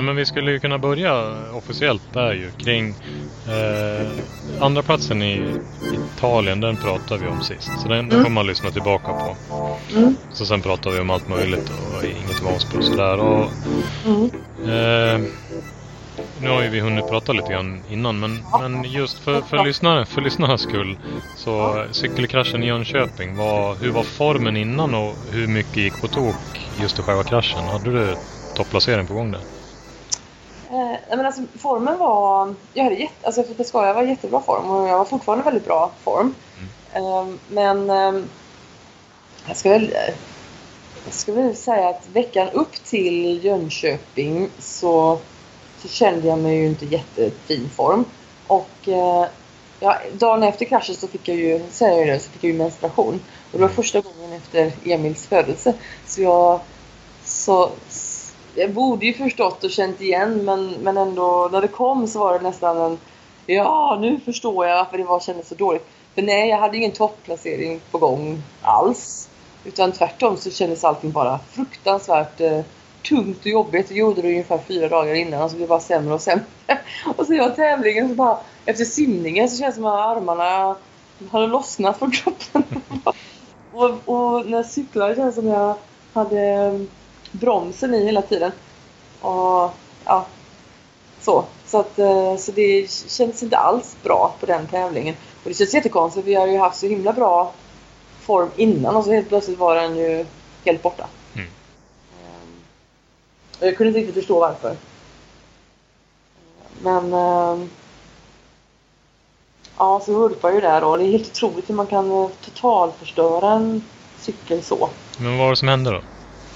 Nej men vi skulle ju kunna börja officiellt där ju kring eh, andra platsen i Italien, den pratade vi om sist. Så den, mm. den får man lyssna tillbaka på. Mm. Så sen pratade vi om allt möjligt och inget Vansbro och sådär. Och, mm. eh, nu har ju vi hunnit prata lite grann innan men, men just för, för, lyssnare, för lyssnarnas skull så cykelkraschen i Jönköping, var, hur var formen innan och hur mycket gick på tok just i själva kraschen? Hade du topplacering på gång där? Eh, men alltså, formen var... Jag hade jätte, alltså, för ska jag var jättebra form och jag var fortfarande väldigt bra form. Mm. Eh, men eh, jag ska väl... Jag ska väl säga att veckan upp till Jönköping så så kände jag mig ju inte jättefin form. Och eh, ja, dagen efter kraschen så fick jag ju, säger jag det, så fick jag ju menstruation. Och det var första gången efter Emils födelse. Så jag, så, jag borde ju förstått och känt igen men, men ändå när det kom så var det nästan en Ja, nu förstår jag varför det var kändes så dåligt. För nej, jag hade ingen topplacering på gång alls. Utan tvärtom så kändes allting bara fruktansvärt eh, tungt och jobbigt. Det gjorde det ungefär fyra dagar innan. Alltså det bara sämre och sämre. Och så jag tävlingen så bara efter simningen så känns det som att armarna hade lossnat från kroppen. och, och när jag cyklade kändes det som att jag hade bromsen i hela tiden. Och ja, så. Så, att, eh, så det kändes inte alls bra på den tävlingen. Och det känns jättekonstigt för vi har ju haft så himla bra form innan och så helt plötsligt var den ju helt borta. Jag kunde inte riktigt förstå varför. Men... Äh, ja, så vurpar ju där då. Det är helt otroligt hur man kan eh, totalförstöra en cykel så. Men vad var det som hände då?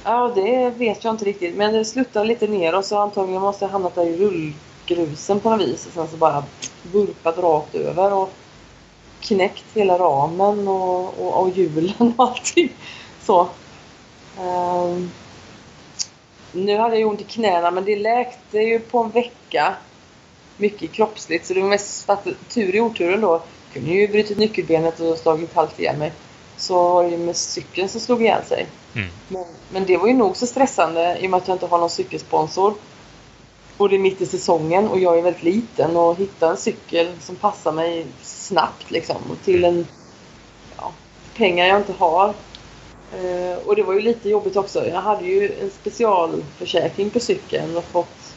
Ja, det vet jag inte riktigt. Men det slutade lite ner och så antagligen måste jag hamnat där i rullgrusen på något vis. Och sen så bara vurpat rakt över och knäckt hela ramen och, och, och hjulen och allting. Så. Um, nu hade jag ont i knäna men det läkte ju på en vecka. Mycket kroppsligt så det var mest tur i oturen då. Jag kunde ju brutit nyckelbenet och slagit halvt ihjäl mig. Så var det ju med cykeln som slog ihjäl sig. Mm. Men, men, det var ju nog så stressande i och med att jag inte har någon cykelsponsor. Och det är mitt i säsongen och jag är väldigt liten och hitta en cykel som passar mig snabbt liksom. Till en ja, pengar jag inte har. Eh, och det var ju lite jobbigt också. Jag hade ju en specialförsäkring på cykeln och fått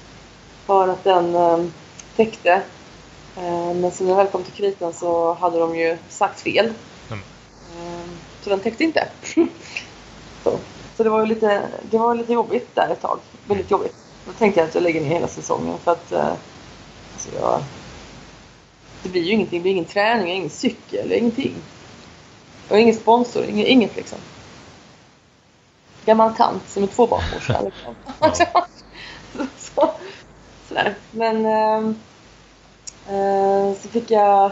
för att den eh, täckte. Eh, men sen när jag väl kom till kritan så hade de ju sagt fel. Mm. Eh, så den täckte inte. så. så, det var ju lite, det var lite jobbigt där ett tag. Väldigt jobbigt. Då tänkte jag att jag lägger ner hela säsongen för att eh, alltså jag, det blir ju ingenting. Det blir ingen träning, ingen cykel, ingenting. Har ingen sponsor, inget, inget liksom gammal tant som är tvåbarnsmorsa. Liksom. så, sådär. Men eh, eh, så fick jag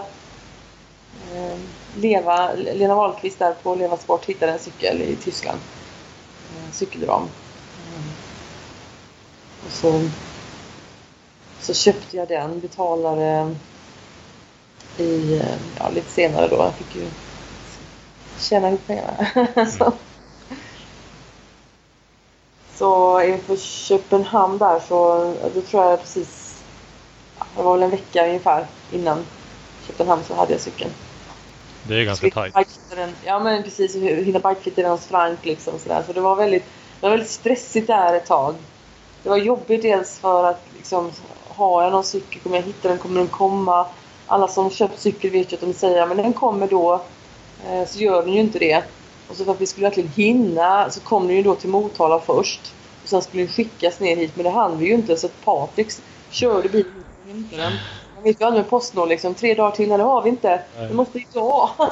eh, leva, Lena Wahlqvist där på Leva Sport hittade en cykel i Tyskland. Cykelram. Mm. Och så, så köpte jag den, betalade i, ja, lite senare då. Jag fick ju tjäna ihop pengarna. Så inför Köpenhamn där så då tror jag precis, det var väl en vecka ungefär innan Köpenhamn så hade jag cykeln. Det är ganska tajt. Ja men precis, hinna bikefitta den hos Frank liksom sådär. Så det var väldigt, det var väldigt stressigt där ett tag. Det var jobbigt dels för att liksom, har jag någon cykel, kommer jag hitta den, kommer den komma? Alla som köpt cykel vet ju att de säger men den kommer då. Eh, så gör den ju inte det. Och så för att vi skulle verkligen hinna så kom den ju då till Motala först. Och sen skulle den skickas ner hit men det hann vi ju inte så att Patrik körde bilen och hämtade den. Ju aldrig med Postnord liksom. Tre dagar till, nej det har vi inte. Det måste idag.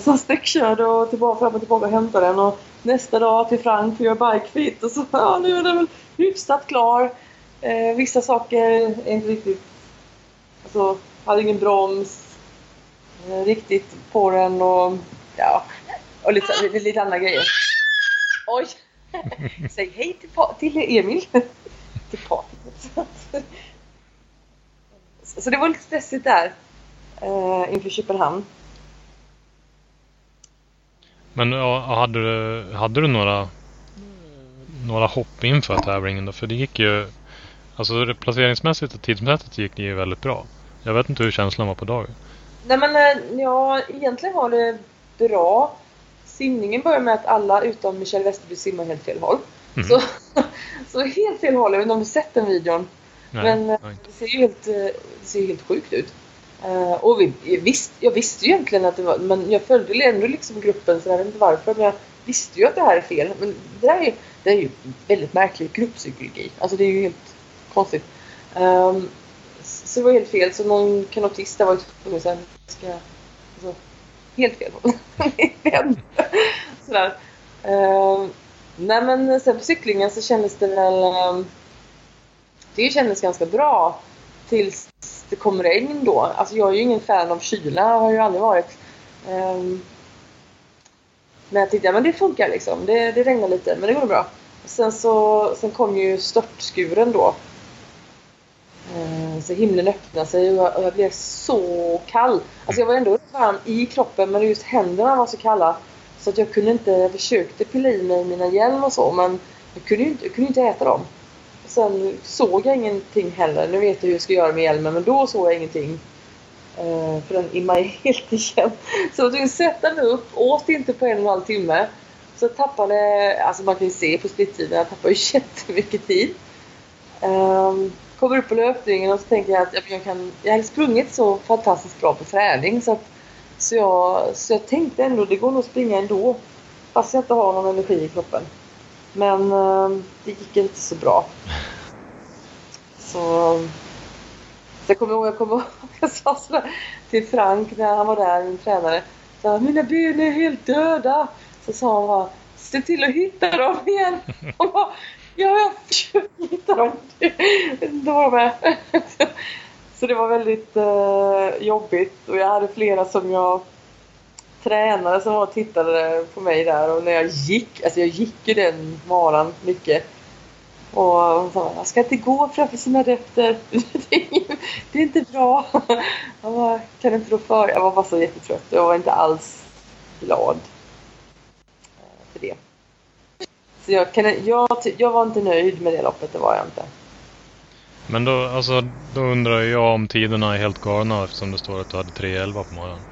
så han sträckkörde och tillbaka, fram och tillbaka och hämtade den. Och nästa dag till Frank för att göra bikefit. Och så ja, nu är den väl hyfsat klar. Eh, vissa saker är inte riktigt... Alltså, hade ingen broms eh, riktigt på den och Ja, och lite, lite, lite andra grejer. Oj! Säg hej till, till Emil. till Patrik. Så det var lite stressigt där uh, inför Köpenhamn. Men ja, hade, du, hade du några några hopp inför tävlingen då? För det gick ju... Alltså placeringsmässigt och tidsmässigt gick det ju väldigt bra. Jag vet inte hur känslan var på dagen. Nej men eh, ja, egentligen var det bra. Simningen började med att alla utom Michelle Westerby simmar helt fel håll. Mm. Så, så helt fel håll, jag vet inte om du sett den videon. Nej, men nej. det ser ju helt, det ser helt sjukt ut. Uh, och vi, visst, jag visste ju egentligen att det var, men jag följde ändå liksom gruppen så jag vet inte varför. Men jag visste ju att det här är fel. Men det här är, det är ju väldigt märklig grupppsykologi. Alltså det är ju helt konstigt. Um, så det var helt fel. Så någon kanotist där var tvungen att säga ska... Alltså, helt fel. Sådär. Um, nej men sen på cyklingen så kändes det väl... Um, det kändes ganska bra. Tills det kom regn då. Alltså jag är ju ingen fan av kyla, har ju aldrig varit. Um, men jag tänkte ja men det funkar liksom. Det, det regnar lite, men det går bra. Sen så sen kom ju störtskuren då. Ehm, så himlen öppnade sig och jag, och jag, blev så kall. Alltså jag var ändå varm i kroppen men just händerna var så kalla. Så att jag kunde inte, jag försökte pilla i mig mina hjälm och så men jag kunde ju inte, jag kunde inte äta dem. Sen såg jag ingenting heller. Nu vet jag hur jag ska göra med hjälmen men då såg jag ingenting. Uh, för den immade helt igen. Så jag tvungen sätta mig upp, åt inte på en och en halv timme. Så jag tappade, alltså man kan ju se på splittiden, jag tappade ju jättemycket tid. Um, kommer upp på löpningen och så tänker jag att jag, kan, jag hade sprungit så fantastiskt bra på träning så att så jag, så jag tänkte ändå det går nog att springa ändå. Fast jag inte har någon energi i kroppen. Men uh, det gick inte så bra. Så, jag kommer ihåg, jag kommer ihåg, jag sa sådär till Frank när han var där, min tränare. Så mina ben är helt döda. Så sa han bara, se till att hitta dem igen. Och bara, ja, jag försöker hitta dem. Då var de är. Så det var väldigt uh, jobbigt och jag hade flera som jag tränare som var och tittade på mig där och när jag gick, alltså jag gick ju den maran mycket. Och hon sa, jag ska inte gå framför sina rötter. det är inte bra. Jag bara, kan inte rå för? Jag var bara så jättetrött. Jag var inte alls glad eh, för det. Så jag, kan, jag, jag var inte nöjd med det loppet, det var jag inte. Men då, alltså, då undrar jag om tiderna är helt galna eftersom det står att du hade 3.11 på morgonen.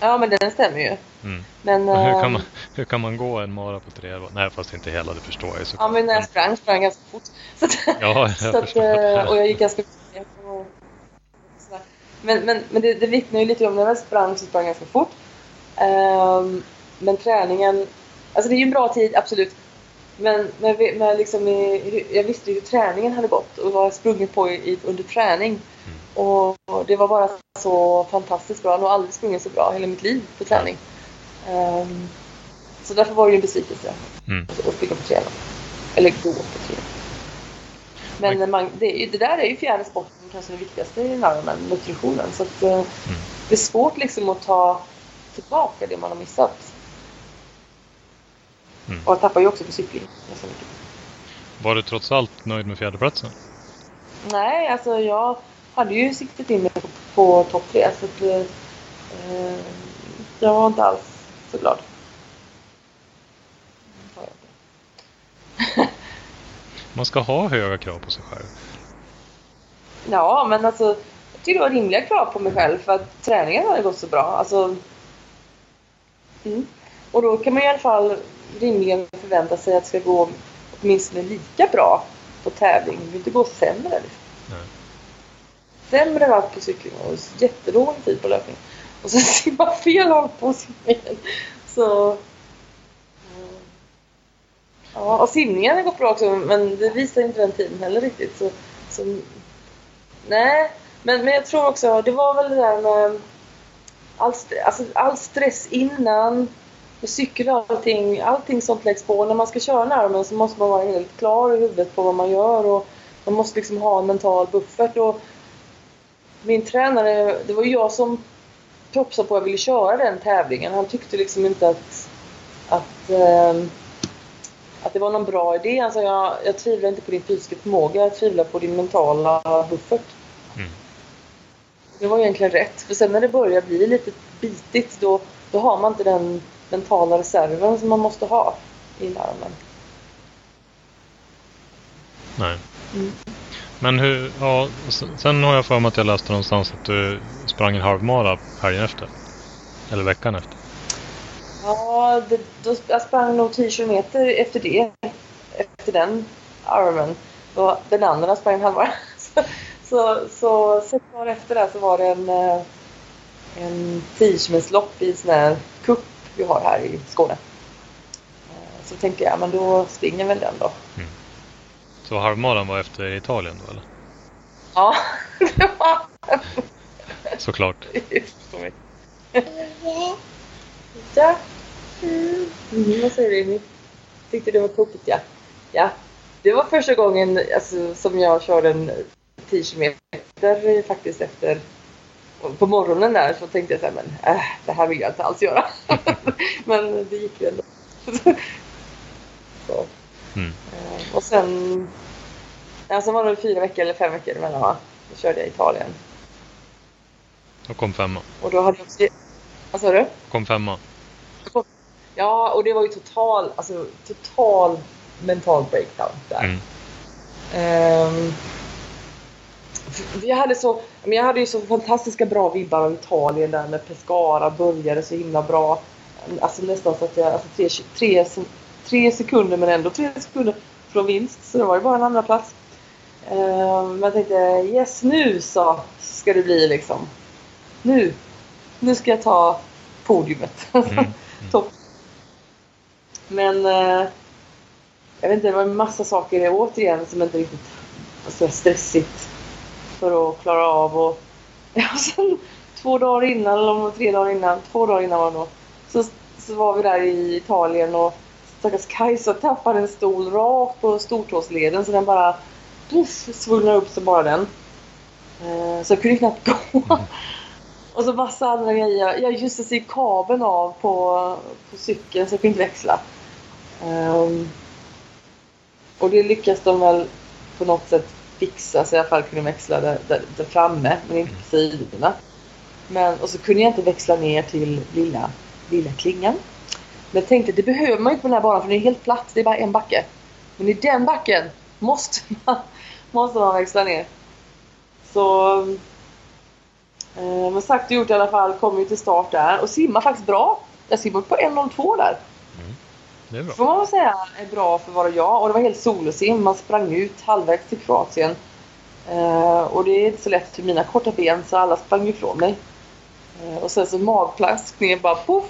Ja, men den stämmer ju. Mm. Men, hur, kan ehm, man, hur kan man gå en mara på 3.11? Nej, fast inte hela, det förstår jag ju Ja, men när jag sprang, sprang ganska fort. Så att, ja, jag så att, eh, Och jag gick ganska mycket. Men, men, men det, det vittnar ju lite om när jag sprang så sprang jag ganska fort. Um, men träningen, alltså det är ju en bra tid, absolut. Men, men, men liksom, jag visste ju hur träningen hade gått och vad jag sprungit på i, under träning. Mm. Och, det var bara så fantastiskt bra. Jag har nog aldrig sprungit så bra hela mitt liv på träning. Um, så därför var det ju en besvikelse mm. att springa på träning. Eller gå på träning. Men man, det, det, där är ju fjärde sporten kanske det viktigaste i den här nutritionen. Så att, uh, mm. det är svårt liksom att ta tillbaka det man har missat. Mm. Och jag tappar ju också på cykling ganska mycket. Var du trots allt nöjd med fjärdeplatsen? Nej, alltså jag hade ju siktat in mig på, på topp tre. Så att, eh, jag var inte alls så glad. Man ska ha höga krav på sig själv. Ja, men alltså jag tycker det var rimliga krav på mig själv för att träningen hade gått så bra. Alltså, mm. Och då kan man i alla fall rimligen förvänta sig att det ska gå åtminstone lika bra på tävling. Det vill inte gå sämre. Liksom. Nej. Sämre ratt på cykling och jättedålig tid på löpning. Och sen simma fel håll på simningen. Så... Ja, och simningen har gått bra också men det visar inte den tiden heller riktigt. Så, så, nej, men, men jag tror också, det var väl det där med all, alltså, all stress innan med cykel och allting, allting sånt läggs på. När man ska köra närmen så måste man vara helt klar i huvudet på vad man gör och man måste liksom ha en mental buffert. Och min tränare, det var jag som propsade på att jag ville köra den tävlingen. Han tyckte liksom inte att, att, äh, att det var någon bra idé. Han sa jag, jag tvivlar inte på din fysiska förmåga, jag tvivlar på din mentala buffert. Mm. Det var egentligen rätt. För sen när det börjar bli lite bitigt då, då har man inte den mentala reserven som man måste ha i larmen. Nej. Mm. Men hur, ja, sen har jag för mig att jag läste någonstans att du sprang en halvmara helgen efter. Eller veckan efter. Ja, det, då, jag sprang nog 10 kilometer efter det. Efter den Ironman. Den andra sprang en halvmara. Så, så sex dagar efter det så var det en, eh, en 10 lopp i en sån här cup vi har här i Skåne. Eh, så tänkte jag, men då springer väl den då. Så halvmaran var efter Italien då eller? Ja, det var Såklart. ja. Mm, vad säger du? Tyckte det var tokigt ja. Ja. Det var första gången alltså, som jag körde en 10 kilometer faktiskt efter på morgonen där så tänkte jag så här, men äh, det här vill jag inte alls göra. men det gick ju ändå. så. Mm. Eh, och sen, ja, sen var det fyra veckor eller fem veckor emellan va? Då körde jag Italien. Och kom femma. Och då hade jag Vad sa du? Kom femma. Ja, och det var ju total, alltså total mental breakdown där. Mm. Um, jag hade, så, jag hade ju så fantastiska bra vibbar av Italien där med Pescara började så himla bra. Alltså nästan så att jag, alltså tre, tre, tre sekunder men ändå tre sekunder från vinst. Så det var ju bara en andra plats. Uh, men jag tänkte yes nu så ska det bli liksom. Nu, nu ska jag ta podiumet. Mm. Mm. Topp. Men uh, jag vet inte, det var en massa saker återigen som inte riktigt var så stressigt för att klara av och ja, sen två dagar innan, eller tre dagar innan, två dagar innan var det nog, så, så var vi där i Italien och stackars Kajsa tappade en stol rakt på stortåsleden så den bara puff, svullnade upp så bara den. Eh, så jag kunde knappt gå. Mm. och så massa andra grejer. Ja just gick kabeln av på, på cykeln så jag kunde inte växla. Um, och det lyckas de väl på något sätt fixa så i alla fall kunde växla där, där, där framme men inte på sidorna. Men, och så kunde jag inte växla ner till lilla, lilla klingan. Men jag tänkte det behöver man inte på den här banan för den är helt platt. Det är bara en backe. Men i den backen måste man, måste man växla ner. Så eh, men sagt och gjort i alla fall. Kom ju till start där och simmar faktiskt bra. Jag simmar på 1.02 där. Det är bra. får man säga är bra för att vara jag. Och det var helt solosim. Man sprang ut halvvägs till Kroatien. Uh, och det är inte så lätt för mina korta ben så alla sprang ifrån mig. Uh, och sen så magplaskningen bara poff.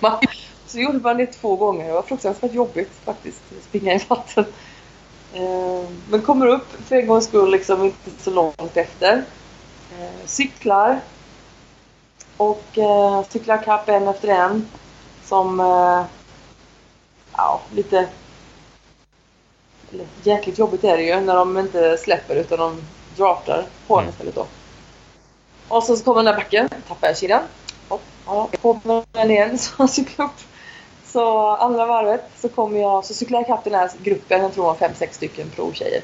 så gjorde man det två gånger. Det var fruktansvärt jobbigt faktiskt. Att springa i vatten. Uh, men kommer upp för en gångs skull liksom inte så långt efter. cyklar. Och cyklar kapp en efter en. Som ja, lite... Eller, jäkligt jobbigt är det ju när de inte släpper utan de draftar på mm. istället då. Och så, kommer den där backen, tappar jag kedjan. Ja, på med den igen, så cyklar upp. Så andra varvet så kommer jag, så cyklar jag ikapp den här gruppen, jag tror det var fem, sex stycken provtjejer.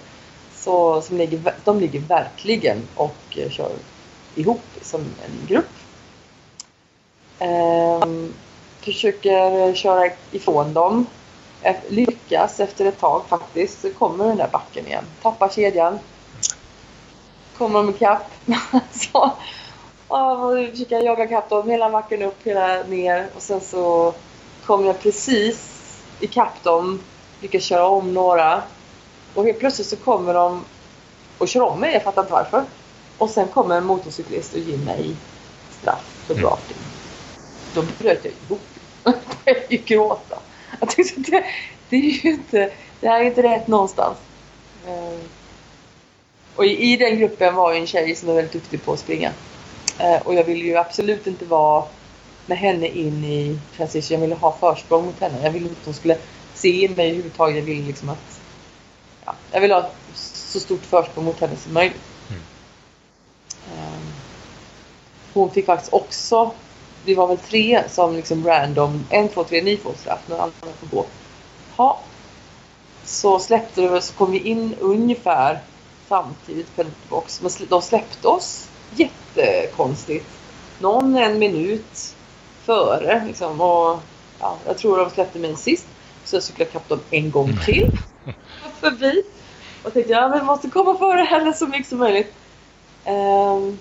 Så som ligger, de ligger verkligen och eh, kör ihop som en grupp. Ehm, försöker köra ifrån dem lyckas efter ett tag faktiskt. Så kommer den där backen igen. Tappar kedjan. Kommer de ikapp. så, och försöker jaga ikapp dem hela backen upp, hela ner. Och sen så kommer jag precis ikapp dem. Lyckas köra om några. Och helt plötsligt så kommer de och kör om mig. Jag fattar inte varför. Och sen kommer en motorcyklist och ger mig straff för drafting. Då bröt jag ihop. Jag började gråta. Jag tyckte det, det är ju inte, det här är inte rätt någonstans. Eh, och i, i den gruppen var ju en tjej som är väldigt duktig på att springa. Eh, och jag ville ju absolut inte vara med henne in i transition. Jag ville ha försprång mot henne. Jag ville inte att hon skulle se mig överhuvudtaget. Jag ville liksom att... Ja, jag ville ha så stort försprång mot henne som möjligt. Mm. Eh, hon fick faktiskt också vi var väl tre som liksom random, en, två, tre, ni får straff, men alla får gå. Ha. Så släppte de så kom vi in ungefär samtidigt på box. Men de släppte oss jättekonstigt. Någon en minut före liksom. Och ja, jag tror de släppte mig sist. Så jag cyklade kapp dem en gång till. Förbi. Och tänkte jag men måste komma före henne så mycket som möjligt. Um,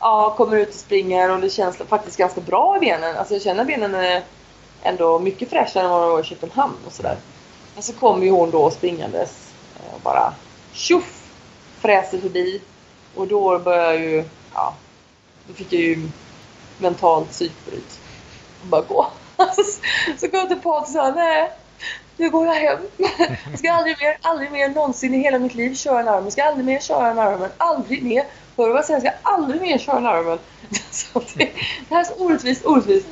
ja, kommer ut och springer och det känns faktiskt ganska bra i benen. Alltså jag känner benen är ändå mycket fräschare än vad de var i Köpenhamn och sådär. Men så kommer ju hon då springandes eh, och bara tjoff fräser förbi. Och då börjar jag ju, ja, då fick jag ju mentalt psykbryt. Och bara gå. så kom jag till Patrik och sa nej, nu går jag hem. Jag ska aldrig mer, aldrig mer någonsin i hela mitt liv köra en arm. Jag ska aldrig mer köra en arm. Aldrig mer. Hör du vad jag säger? Jag ska aldrig mer köra en arm. det, det här är så orättvist, orättvist.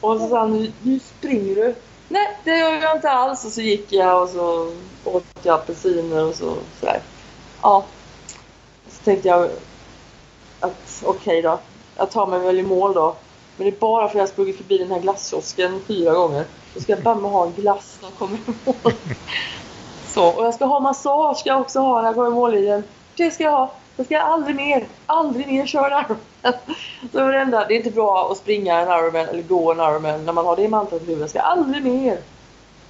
Och så sa han, nu, nu springer du. Nej, det gör jag inte alls. Och så gick jag och så åt jag apelsiner och så sådär. Ja. Så tänkte jag att okej okay då. Jag tar mig väl i mål då. Men det är bara för att jag har sprungit förbi den här glasskiosken fyra gånger. Då ska jag bara ha en glass när jag kommer i mål. Så, och jag ska ha massage ska jag också ha när jag kommer i mållinjen. Det ska jag ha. Då ska jag aldrig mer, aldrig mer köra en Ironman. Så det, det är inte bra att springa en Ironman eller gå en Ironman när man har det mantrat i huvudet. Jag ska aldrig mer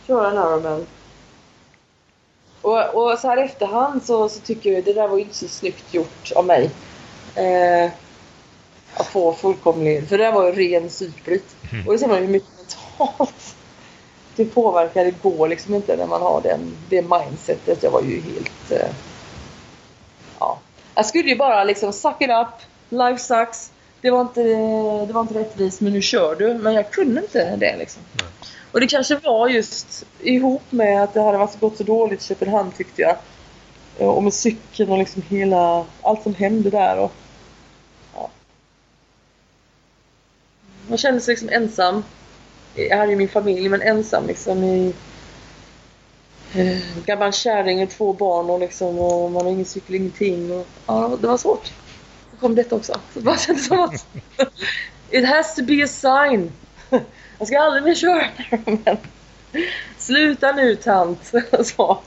köra en Ironman. Och, och så här efterhand så, så tycker jag det där var inte så snyggt gjort av mig. Eh, att få fullkomlig... För det där var ju ren psykbryt. Mm. Och det ser man ju hur mycket mentalt det påverkar. Det går liksom inte när man har den, det mindsetet. Jag var ju helt... Eh, ja. Jag skulle ju bara liksom suck it up. Life sucks. Det var inte, det var inte rättvist men nu kör du. Men jag kunde inte det liksom. Mm. Och det kanske var just ihop med att det hade varit gått så dåligt i Köpenhamn tyckte jag. Och med cykeln och liksom hela, allt som hände där. Och, Man känner sig liksom ensam. Jag hade ju min familj men ensam liksom i eh, gammal kärring och två barn och liksom och man har ingen cykel, ingenting. Och, ja, det var svårt. Så kom detta också. Så det bara kändes som att It has to be a sign. Jag ska aldrig mer köra men Sluta nu tant. Så.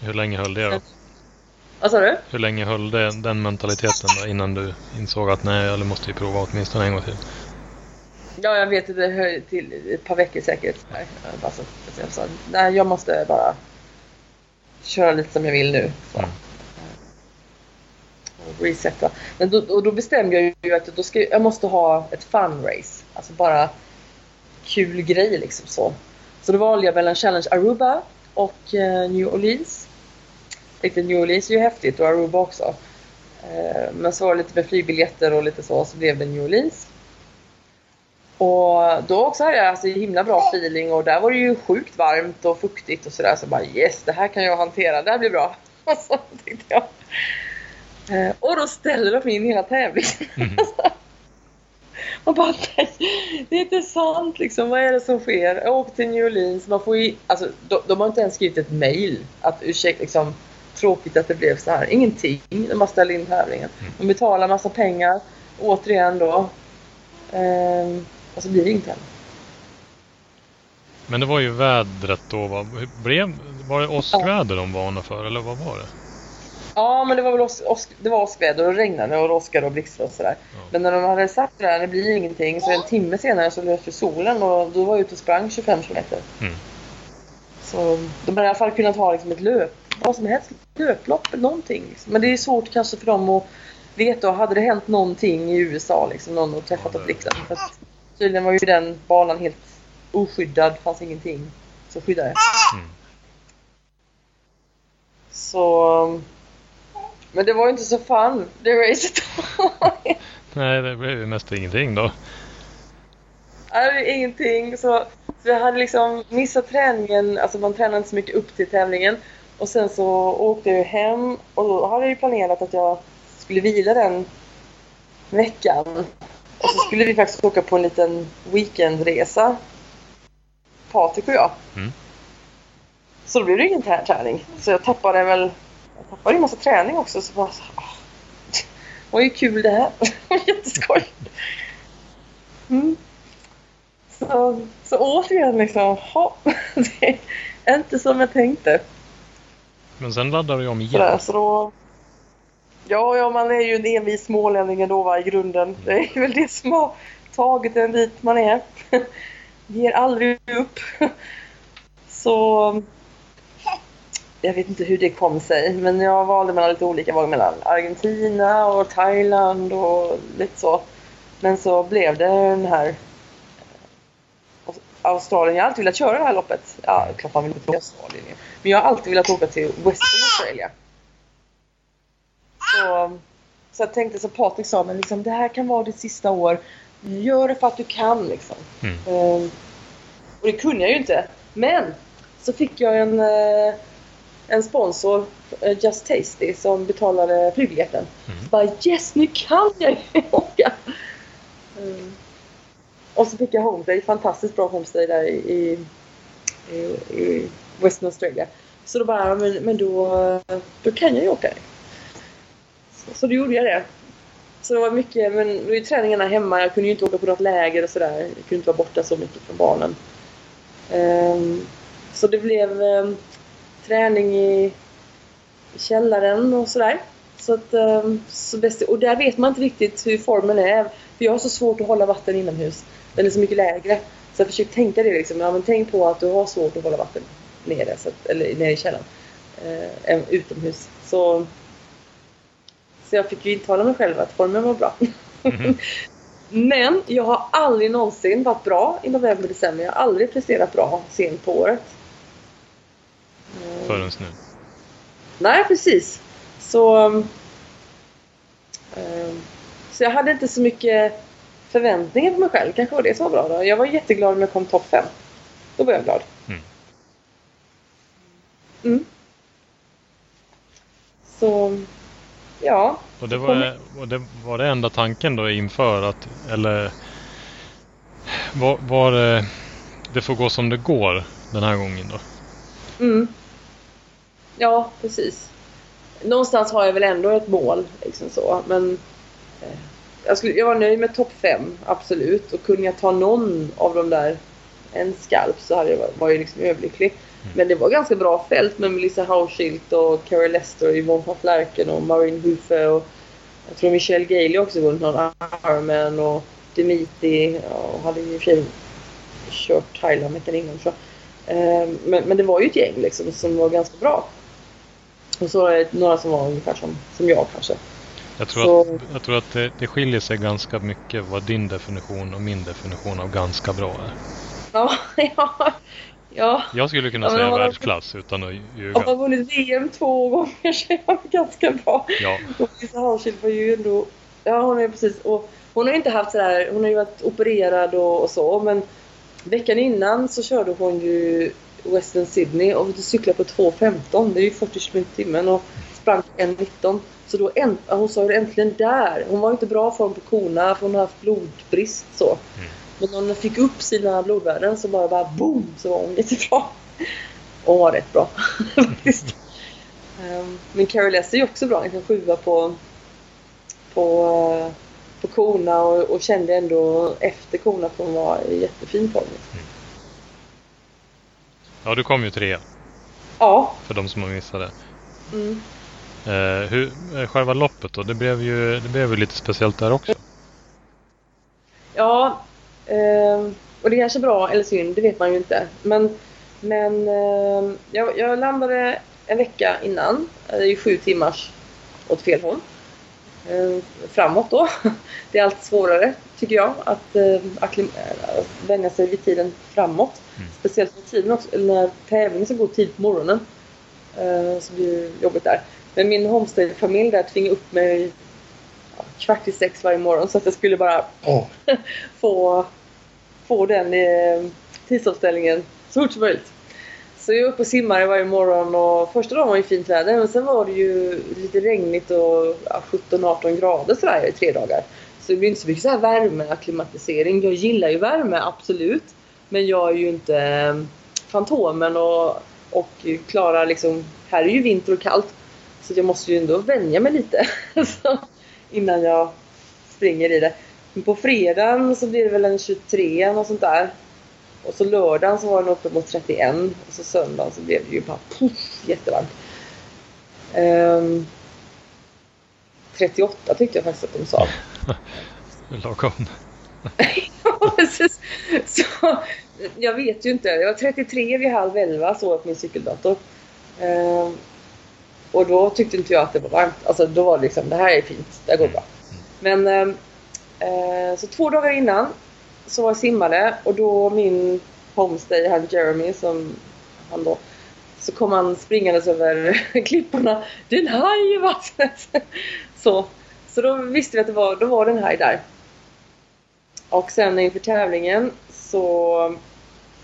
Hur länge höll det då? Vad sa du? Hur länge höll det, den mentaliteten då, innan du insåg att nej, jag måste ju prova åtminstone en gång till? Ja, jag vet att det höll till ett par veckor säkert. Jag sa, nej, jag måste bara köra lite som jag vill nu. Så. Mm. Och resetta. Men då, och då bestämde jag ju att då ska, jag måste ha ett fun race. Alltså bara kul grej liksom så. Så då valde jag mellan Challenge Aruba och eh, New Orleans. Jag tänkte New Orleans är ju häftigt och Aruba också. Eh, men så var det lite med flygbiljetter och lite så, så blev det New Orleans. Och då också hade jag alltså himla bra feeling och där var det ju sjukt varmt och fuktigt och sådär. Så bara yes, det här kan jag hantera, det här blir bra. Och så tänkte jag. Eh, och då ställer de in hela tävlingen. Mm. Man bara nej, det är inte sant liksom. Vad är det som sker? Jag åkte till New Orleans. Man får ju, alltså, de, de har inte ens skrivit ett mail. Att ursäkta liksom, tråkigt att det blev så här. Ingenting. De bara ställer in tävlingen. Mm. De betalar massa pengar. Återigen då. Um, och så blir det inte heller. Men det var ju vädret då. Va? Blev, var det åskväder de varnade för eller vad var det? Ja, men det var väl åsk, åsk, det var åskväder och regnade och åskade och blixtrade och sådär. Ja. Men när de hade sagt det där, det blir ingenting, så en timme senare så löste solen och då var jag ute och sprang 25 kilometer. Mm. Så de hade i alla fall kunnat ha liksom ett löp, vad som helst, löplopp eller någonting. Men det är svårt kanske för dem att veta, hade det hänt någonting i USA, liksom, någon har träffat och blixtrat. Tydligen var ju den banan helt oskyddad, fanns ingenting som skyddade. Mm. Så... Men det var ju inte så fun, det racet. Nej, det blev ju mest ingenting då. Nej, ingenting. Så, så jag hade liksom missat träningen, alltså man tränade inte så mycket upp till tävlingen. Och sen så åkte jag hem och då hade jag ju planerat att jag skulle vila den veckan. Och så skulle vi faktiskt åka på en liten weekendresa. Patrik och jag. Mm. Så då blev det ingen träning. Så jag tappade väl jag tappade en massa träning också. Så bara så, åh, var ju kul det här. Jätteskoj. Mm. Så, så återigen liksom, ha, det är inte som jag tänkte. Men sen laddade du om igen. Sådär, så då, Ja, ja, man är ju en envis smålänning ändå va, i grunden. Det är väl det som har tagit en dit man är. Ger aldrig upp. Så jag vet inte hur det kom sig, men jag valde mellan lite olika. val mellan Argentina och Thailand och lite så. Men så blev det den här eh, Australien. Jag har alltid velat köra det här loppet. Ja, klart man vill inte till Australien. Men jag har alltid velat åka till Western Australia. Så, så jag tänkte så Patrik sa, men liksom, det här kan vara ditt sista år. Gör det för att du kan liksom. Mm. Um, och det kunde jag ju inte. Men så fick jag en, uh, en sponsor, uh, Just Tasty, som betalade flygbiljetten. Mm. Så bara yes, nu kan jag åka! Um, och så fick jag homestay, fantastiskt bra homestay där i, i, i Western Australia. Så då bara, men, men då, då kan jag ju åka. Så, så då gjorde jag det. Så det var mycket, men då är träningarna hemma. Jag kunde ju inte åka på något läger och sådär. Jag kunde inte vara borta så mycket från barnen. Um, så det blev um, träning i, källaren och sådär. Så att, um, så bäst, och där vet man inte riktigt hur formen är. För jag har så svårt att hålla vatten inomhus. Den är så mycket lägre. Så jag försöker tänka det liksom. Ja, men tänk på att du har svårt att hålla vatten nere, så att, eller nere i källaren. Uh, utomhus. Så så jag fick ju intala mig själv att formen var bra. Mm. Men jag har aldrig någonsin varit bra i november, december. Jag har aldrig presterat bra sent på året. Förrän nu? Nej, precis. Så... Um, så jag hade inte så mycket förväntningar på mig själv. Kanske var det som var bra då. Jag var jätteglad när jag kom topp 5. Då var jag glad. Mm. Mm. Så Ja. Och det var, och det, var det enda tanken då inför att, eller var, var det, det får gå som det går den här gången då? Mm. Ja, precis. Någonstans har jag väl ändå ett mål, liksom så. Men eh, jag, skulle, jag var nöjd med topp 5, absolut. Och kunde jag ta någon av de där, en skalp, så hade jag, var jag liksom överlycklig. Mm. Men det var ganska bra fält med Melissa Hauschild och Carrie Lester, Yvonne van Flerken och Maureen Hufe och jag tror Michelle Gailey också vunnit någon Ironman och Demiti och hade ju i och för sig kört Thailand veckan innan tror. Ehm, men, men det var ju ett gäng liksom som var ganska bra. Och så några som var ungefär som, som jag kanske. Jag tror så... att, jag tror att det, det skiljer sig ganska mycket vad din definition och min definition av ganska bra är. Ja, ja, Ja. Jag skulle kunna ja, säga världsklass utan att ljuga. Hon har vunnit VM två gånger så är ganska bra. Ja. Och Lisa Harschild var ju ändå... Ja, hon är precis... Och hon har inte haft sådär... Hon har ju varit opererad och, och så men veckan innan så körde hon ju Western Sydney och cyklade på 2.15. Det är ju 40 km i timmen och sprang 1.19. Så då änt, hon sa det äntligen där. Hon var inte bra form på korna för hon har haft blodbrist så. Mm. Men när hon fick upp sina blodvärden så bara, bara boom så var hon jättebra. Och var rätt bra faktiskt. Um, men Carrie Lester är också bra. En sjua på, på, på korna och, och, kände ändå efter korna att hon var i jättefin form. Mm. Ja, du kom ju trea. Ja. För de som har missat det. Mm. Uh, hur, eh, själva loppet då? Det blev ju det blev ju lite speciellt där också. Ja, och det är kanske är bra eller synd, det vet man ju inte. Men, men uh, jag, jag, landade en vecka innan. Det är ju sju timmars åt fel håll. Uh, framåt då. Det är alltid svårare tycker jag att vänja sig vid tiden framåt. Mm. Speciellt med tiden också, när tävlingen ska gå tid på morgonen. Så blir det jobbigt där. Men min homestay-familj där tvingade upp mig kvart i sex varje morgon så att jag skulle bara oh. få få den eh, tidsomställningen så fort som möjligt. Så jag är uppe och simmar varje morgon och första dagen var ju fint väder men sen var det ju lite regnigt och ja, 17-18 grader sådär i tre dagar. Så det blir inte så mycket så här värmeakklimatisering. Jag gillar ju värme, absolut. Men jag är ju inte eh, Fantomen och, och klarar liksom... Här är ju vinter och kallt. Så jag måste ju ändå vänja mig lite innan jag springer i det. Men på fredagen så blir det väl en 23 och sånt där. Och så lördagen så var den uppe mot 31 och så söndagen så blev det ju bara puff, jättevarmt. Um, 38 tyckte jag faktiskt att de sa. Lagom. ja, precis. Så, jag vet ju inte. Jag var 33 vid halv 11 så på min cykeldator. Eh, och då tyckte inte jag att det var varmt. Alltså då var det liksom, det här är fint, det här går bra. Men eh, eh, så två dagar innan så var jag simmade och då min homestay, han Jeremy som han då så kom han springandes över klipporna. Det är en haj i vattnet! Så, så då visste vi att det var, då var det en haj där. Och sen inför tävlingen så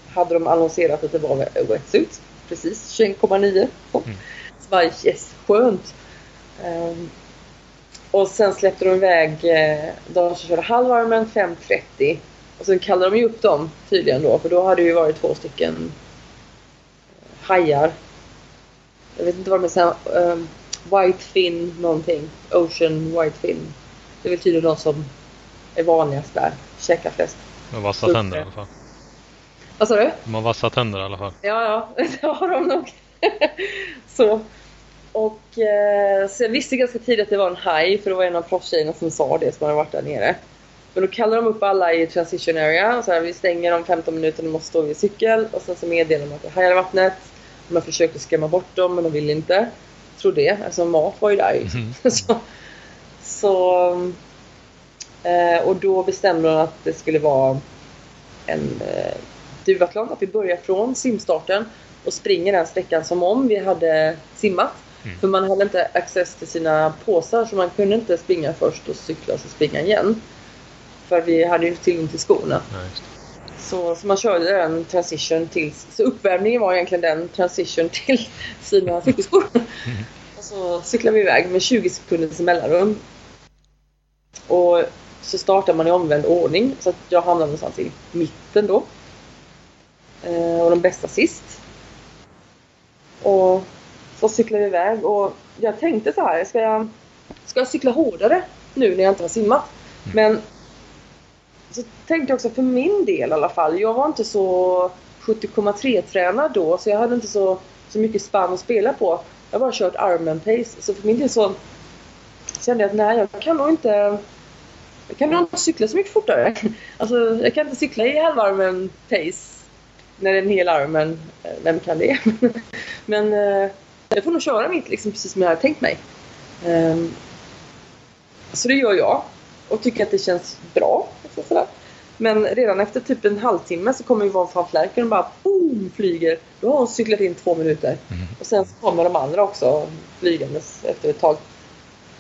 hade de annonserat att det var wetsuit. Precis, 21,9. Mm. Bara yes, skönt. Um, och sen släppte de iväg eh, de som körde halvarmen 5.30. Och sen kallade de ju upp dem tydligen då, för då hade det ju varit två stycken eh, hajar. Jag vet inte vad de såhär, um, White fin någonting. Ocean White fin. Det är väl tydligen de som är vanligast där. Käkar flest. Med vassa tänder i alla fall. Vad sa du? De har vassa tänder i alla fall. Ja, ja. Det har de nog. så. Och eh, så jag visste ganska tidigt att det var en haj för det var en av proffstjejerna som sa det som hade varit där nere. Men då kallade de upp alla i transition area. Så här, vi stänger om 15 minuter, ni måste stå vid cykel. Och sen så meddelar de att det hajar i vattnet. Man försökte skrämma bort dem men de ville inte. Tror det. Alltså mat var ju där mm. så, så eh, Och då bestämde de att det skulle vara en eh, duathlon. Att vi börjar från simstarten och springer den sträckan som om vi hade simmat. Mm. För man hade inte access till sina påsar så man kunde inte springa först och cykla och springa igen. För vi hade ju tillgång till skorna. Ja, så, så man körde den transition till... Så uppvärmningen var egentligen den transition till sina cykelskor. Mm. Och så cyklade vi iväg med 20 sekunders mellanrum. Och så startar man i omvänd ordning så att jag hamnade någonstans i mitten då. Eh, och de bästa sist. Och så cyklade vi iväg och jag tänkte så här, ska jag, ska jag cykla hårdare nu när jag inte har simmat? Mm. Men så tänkte jag också för min del i alla fall. Jag var inte så 70,3 tränad då så jag hade inte så, så mycket spann att spela på. Jag har bara kört Ironman pace. Så för min del så kände jag att nej, jag kan nog inte jag kan nog inte cykla så mycket fortare. Alltså, jag kan inte cykla i halvarmen pace när det är en hel Ironman. Vem kan det? Men eh, jag får nog köra mitt liksom precis som jag hade tänkt mig. Um, så det gör jag och tycker att det känns bra. Sådär. Men redan efter typ en halvtimme så kommer Yvonne van Flerken och bara boom, flyger. Då har hon cyklat in två minuter. Mm. Och sen så kommer de andra också flygandes efter ett tag.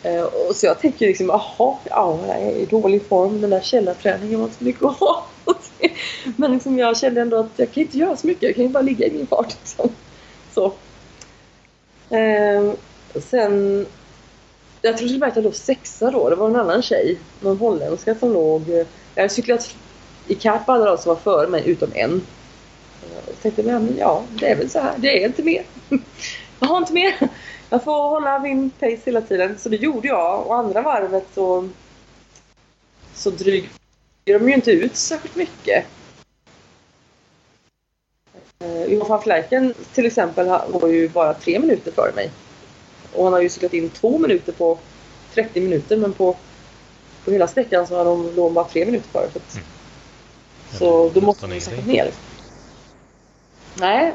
Eh, och så jag tänker liksom, jaha, ja, jag är i dålig form. Den där källarträningen var inte så mycket att ha. Men liksom jag kände ändå att jag kan inte göra så mycket. Jag kan ju bara ligga i min fart. Liksom. Så. Eh, sen... Jag tror till och med att jag låg sexa då. Det var en annan tjej, någon holländska som låg... Jag hade cyklat ikapp alla de som var före mig utom en. Eh, jag tänkte, men ja, det är väl så här. Det är inte mer. Jag har inte mer. Jag får hålla min pace hela tiden. Så det gjorde jag. Och andra varvet så... Så dryg de ju inte ut särskilt mycket. Uh, Johan Flerken till exempel var ju bara tre minuter före mig. Och han har ju cyklat in två minuter på 30 minuter men på, på hela sträckan så har de låg bara tre minuter före. Så, mm. så då måste man sätta ner. Nej.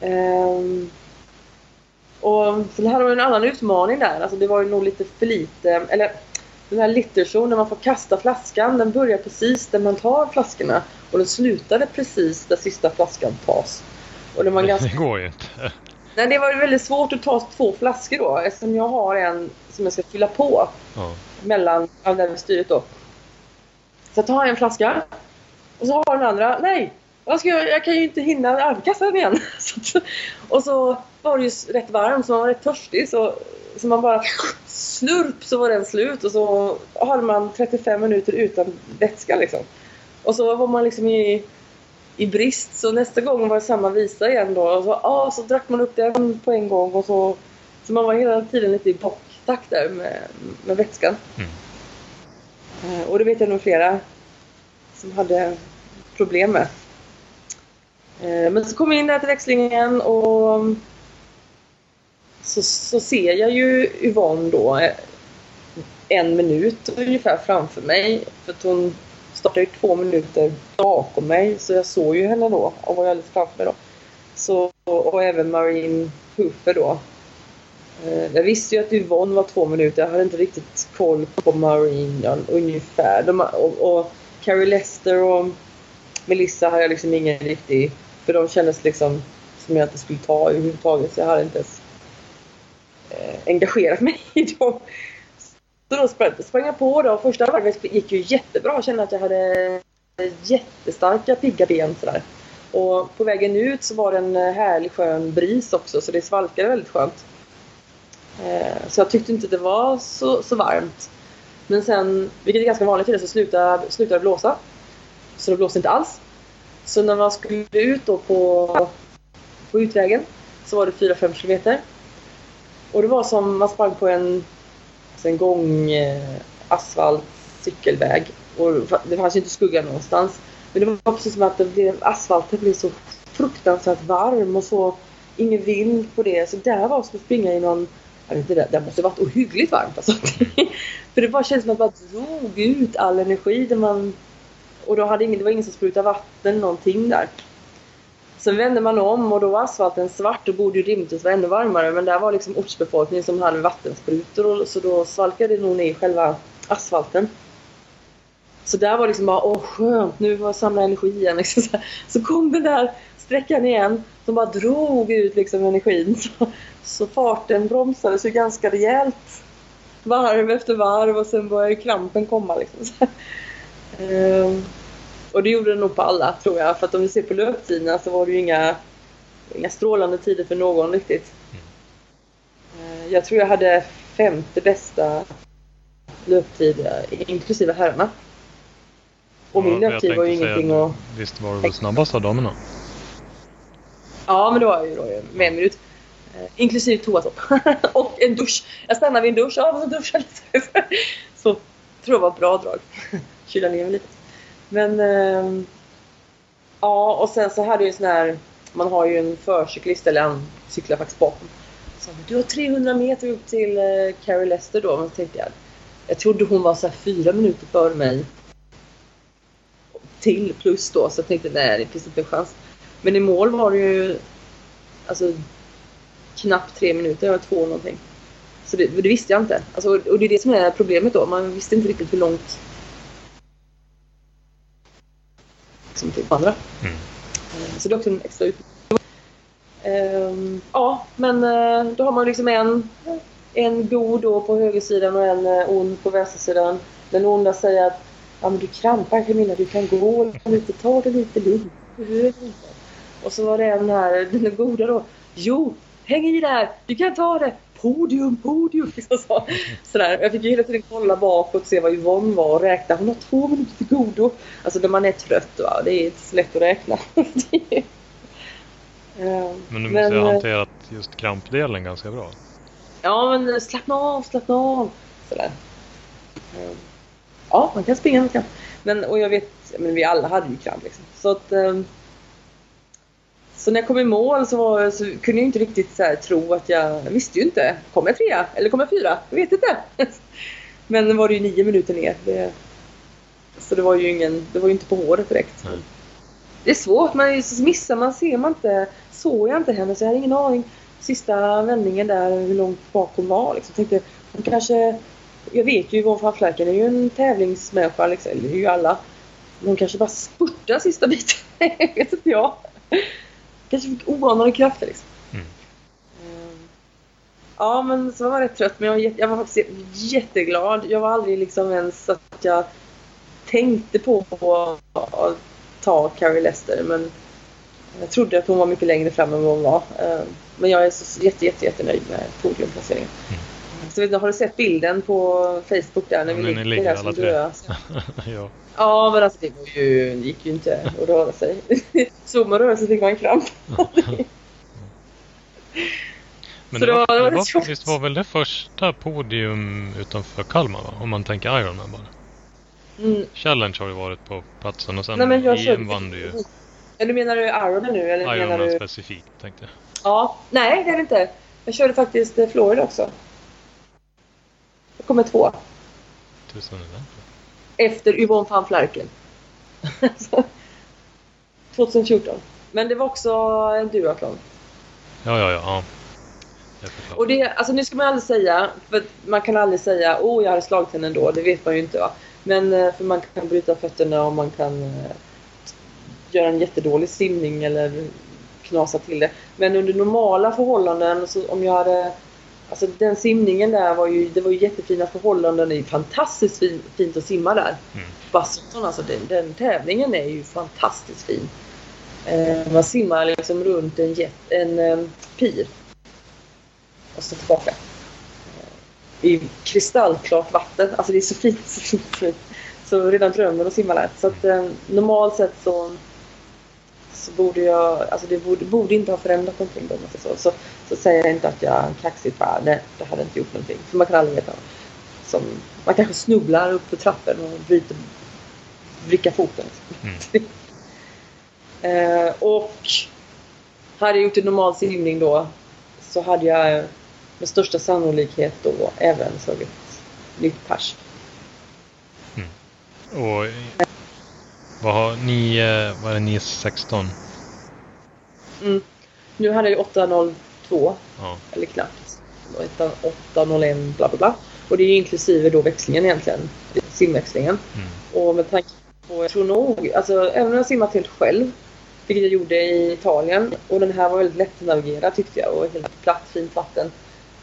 Um, och så här var en annan utmaning där. Alltså det var ju nog lite för lite, eller den här littershow när man får kasta flaskan, den börjar precis där man tar flaskorna och den slutade precis där sista flaskan tas. Och det, var ganska... det går ju inte. Nej, det var väldigt svårt att ta två flaskor då eftersom jag har en som jag ska fylla på ja. mellan styret då. Så jag tar en flaska och så har den andra, nej! Jag, ska, jag kan ju inte hinna kasta den igen. och så var det ju rätt varmt så man var rätt törstig så så man bara slurp så var den slut och så hade man 35 minuter utan vätska liksom. Och så var man liksom i, i brist så nästa gång var det samma visa igen då och så, ah, så drack man upp den på en gång och så så man var hela tiden lite i bocktakt där med, med vätskan. Mm. Eh, och det vet jag nog flera som hade problem med. Eh, men så kom vi in där till växlingen och så, så ser jag ju Yvonne då eh, en minut ungefär framför mig. För att hon startade ju två minuter bakom mig så jag såg ju henne då och var alldeles framför mig då. Så och, även Marine Hooper då. Eh, jag visste ju att Yvonne var två minuter. Jag hade inte riktigt koll på Marine ja, ungefär. De, och, och Carrie Lester och Melissa hade jag liksom ingen riktig... För de kändes liksom som jag inte skulle ta överhuvudtaget. Så jag hade inte ens Eh, engagerat mig i dem. Så då sprang, sprang jag på då. Första varvet gick ju jättebra. Jag kände att jag hade jättestarka pigga ben sådär. Och på vägen ut så var det en härlig skön bris också så det svalkade väldigt skönt. Eh, så jag tyckte inte det var så, så varmt. Men sen, vilket är ganska vanligt i det, så slutade, slutade det blåsa. Så det blåste inte alls. Så när man skulle ut då på, på utvägen så var det 4-5 kilometer. Och det var som man sprang på en, alltså en gång eh, asfalt cykelväg. Och det fanns ju inte skugga någonstans. Men det var precis som att det blev, asfalten blev så fruktansvärt varm och så ingen vind på det. Så där var som att springa i någon jag vet inte, det, det måste varit ohyggligt varmt alltså. För det bara kändes som att man drog ut all energi. Där man, och då hade ingen, det var ingen som sprutade vatten någonting där. Sen vände man om och då var asfalten svart och borde ju rimligtvis vara ännu varmare. Men där var liksom ortsbefolkningen som hade vattensprutor och, så då svalkade det nog ner själva asfalten. Så där var liksom bara, åh skönt, nu får jag samla energi igen. Liksom så, så kom den där sträckan igen som bara drog ut liksom energin. Så, så farten bromsades ju ganska rejält. Varv efter varv och sen började krampen komma. Liksom. Så, Ehm och det gjorde det nog på alla tror jag. För att om vi ser på löptiderna så var det ju inga, inga strålande tider för någon riktigt. Uh, jag tror jag hade femte bästa löptid inklusive herrarna. Och min löptid var ju ingenting att... Visst var du väl snabbast av damerna? Ja, men det var ju då med en minut. Eh, inklusive toatopp. och en dusch. Jag stannade vid en dusch. Ja, men så duschade lite. så tror jag var bra drag. Kyla ner mig lite. Men... Eh, ja, och sen så hade jag ju sån här... Man har ju en förcyklist, eller han cyklar faktiskt bakom. Så du har 300 meter upp till eh, Carrie Lester då. Men så tänkte jag... Jag trodde hon var så här fyra minuter före mig till plus då. Så jag tänkte nej det finns inte en chans. Men i mål var det ju alltså knappt tre minuter, jag var två någonting. Så det, det visste jag inte. Alltså, och det är det som är problemet då. Man visste inte riktigt hur långt som till andra. Mm. Eh, så det är också en extra utmaning. Um, ja, men uh, då har man liksom en, en god då på högersidan och en uh, ond på vänstersidan. Den onda säger att ja, men du krampar Camilla, du kan gå lite, ta det lite lugnt. Och så var det en här, den goda då. Jo, häng i där, du kan ta det. Podium, podium. Liksom så. Sådär. Jag fick ju hela tiden kolla bakåt och se vad Yvonne var och räkna. Hon har två minuter till godo. Alltså när man är trött, va? det är inte så lätt att räkna. men du måste men, ha hanterat just krampdelen ganska bra. Ja, men slappna av, slappna av. Sådär. Ja, man kan springa, man kan. Men, och jag vet, men vi alla hade ju kramp liksom. Så att... Så när jag kom i mål så, var, så kunde jag inte riktigt så här, tro att jag... Jag visste ju inte. Kom jag trea? Eller kom jag fyra? Jag vet inte. Men det var det ju nio minuter ner. Det, så det var ju ingen... Det var ju inte på håret direkt. Mm. Det är svårt. Man missar man, ser man inte. Såg jag inte henne så jag hade ingen aning. Sista vändningen där, hur långt bak hon var. Liksom. Jag tänkte, hon kanske jag vet ju Yvonne van Flerken är ju en tävlingsmänniska, liksom, det är ju alla. Hon kanske bara spurtar sista biten. vet inte jag. Kanske fick oanade krafter liksom. Mm. Ehm, ja, men så var jag rätt trött. Men jag var, jag var faktiskt jätteglad. Jag var aldrig liksom ens att jag tänkte på att ta Carrie Lester. Men jag trodde att hon var mycket längre fram än vad hon var. Ehm, men jag är så jätte, jätte, jättenöjd med podiumplaceringen. Mm. Så vet du, har du sett bilden på Facebook där när vi ligger, ligger där som döda? ja. ja, men alltså det var ju, gick ju inte att röra sig. Såg man röra sig fick man kramp. Men det, det, var, var, det var, visst var väl det första podium utanför Kalmar va? Om man tänker Ironman bara. Mm. Challenge har ju varit på platsen och sen Nej, men jag EM vann du ju. Eller menar du Ironman nu? Eller Ironman menar du... specifikt tänkte jag. Ja, nej det är det inte. Jag körde faktiskt Florida också. Jag kommer två. Är Efter Yvonne van Flarken. 2014. Men det var också en duathlon. Ja, ja, ja. ja. Och det, alltså nu ska man aldrig säga, för man kan aldrig säga åh jag hade slagit henne ändå, det vet man ju inte va. Men eh, för man kan bryta fötterna och man kan eh, göra en jättedålig simning eller knasa till det. Men under normala förhållanden, så om jag hade Alltså den simningen där var ju, det var ju jättefina förhållanden. Det är fantastiskt fin, fint att simma där. Mm. Baston, alltså den, den tävlingen är ju fantastiskt fin. Eh, man simmar liksom runt en, jet, en eh, pir. Och så tillbaka. Eh, I kristallklart vatten. Alltså det är så fint, så fint, så fint. Så redan drömmer att simma där. Så att eh, normalt sett så så borde jag, alltså det borde, borde inte ha förändrat någonting då, så. Så, så säger jag inte att jag kaxigt bara, nej det hade inte gjort någonting. För man kan aldrig veta. Som, man kanske snubblar upp för trappen och bryter, vrickar foten. Mm. eh, och hade jag gjort en normal simning då så hade jag med största sannolikhet då även slagit nytt pers. Mm. Och vad har ni, eh, vad är det, 916? Mm. Nu hade jag 802. Ja. Eller knappt. 801 bla bla bla. Och det är inklusive då växlingen egentligen. Simväxlingen. Mm. Och med tanke på, jag tror nog, alltså även om jag simmat helt själv. Vilket jag gjorde i Italien. Och den här var väldigt lätt att navigera tyckte jag. Och helt platt, fint vatten.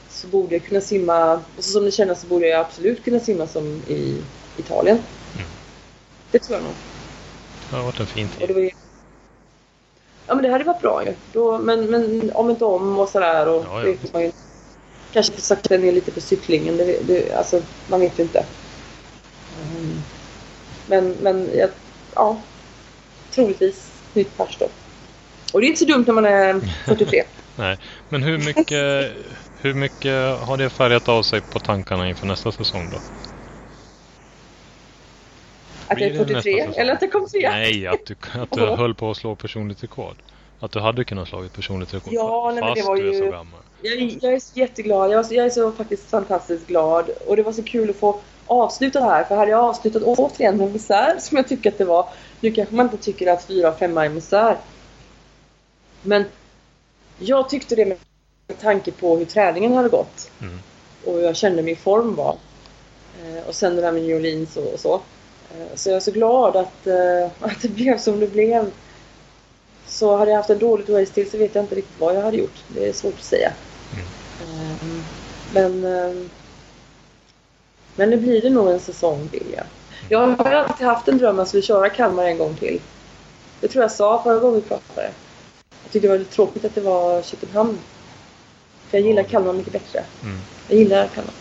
Så borde jag kunna simma, och så som det känns så borde jag absolut kunna simma som i Italien. Mm. Det tror jag nog. Det har varit en fin tid. Ja men det hade varit bra ju. Då, men, men om inte om och sådär. Och ja, ja. man ju, kanske få sakta ner lite på cyklingen. Det, det, alltså, man vet ju inte. Um, men men ja, ja, troligtvis nytt pers då. Och det är inte så dumt när man är 43. Nej, men hur mycket, hur mycket har det färgat av sig på tankarna inför nästa säsong då? Att jag är 43? Eller att jag kom trea? Nej, att du, att du höll på att slå personligt rekord. Att du hade kunnat slå personligt rekord ja, nej, men det var du är ju... så gammal. Jag, jag är så jätteglad. Jag, var, jag är så faktiskt fantastiskt glad. Och det var så kul att få avsluta det här. För hade jag avslutat återigen med misär som jag tycker att det var. Nu kanske man inte tycker att fyra och femma är misär. Men jag tyckte det med tanke på hur träningen hade gått. Mm. Och jag kände min form var. Eh, och sen det där med New Orleans och så. Eh, så jag är så glad att, eh, att det blev som det blev. Så hade jag haft en dålig race till så vet jag inte riktigt vad jag hade gjort. Det är svårt att säga. Mm. Ehm, men, men det blir det nog en säsong till ja. Jag har alltid haft en dröm att skulle köra Kalmar en gång till. Det tror jag sa förra gången vi pratade. Jag tyckte det var lite tråkigt att det var Köpenhamn. För jag gillar Kalmar mycket bättre. Mm. Jag gillar Kalmar.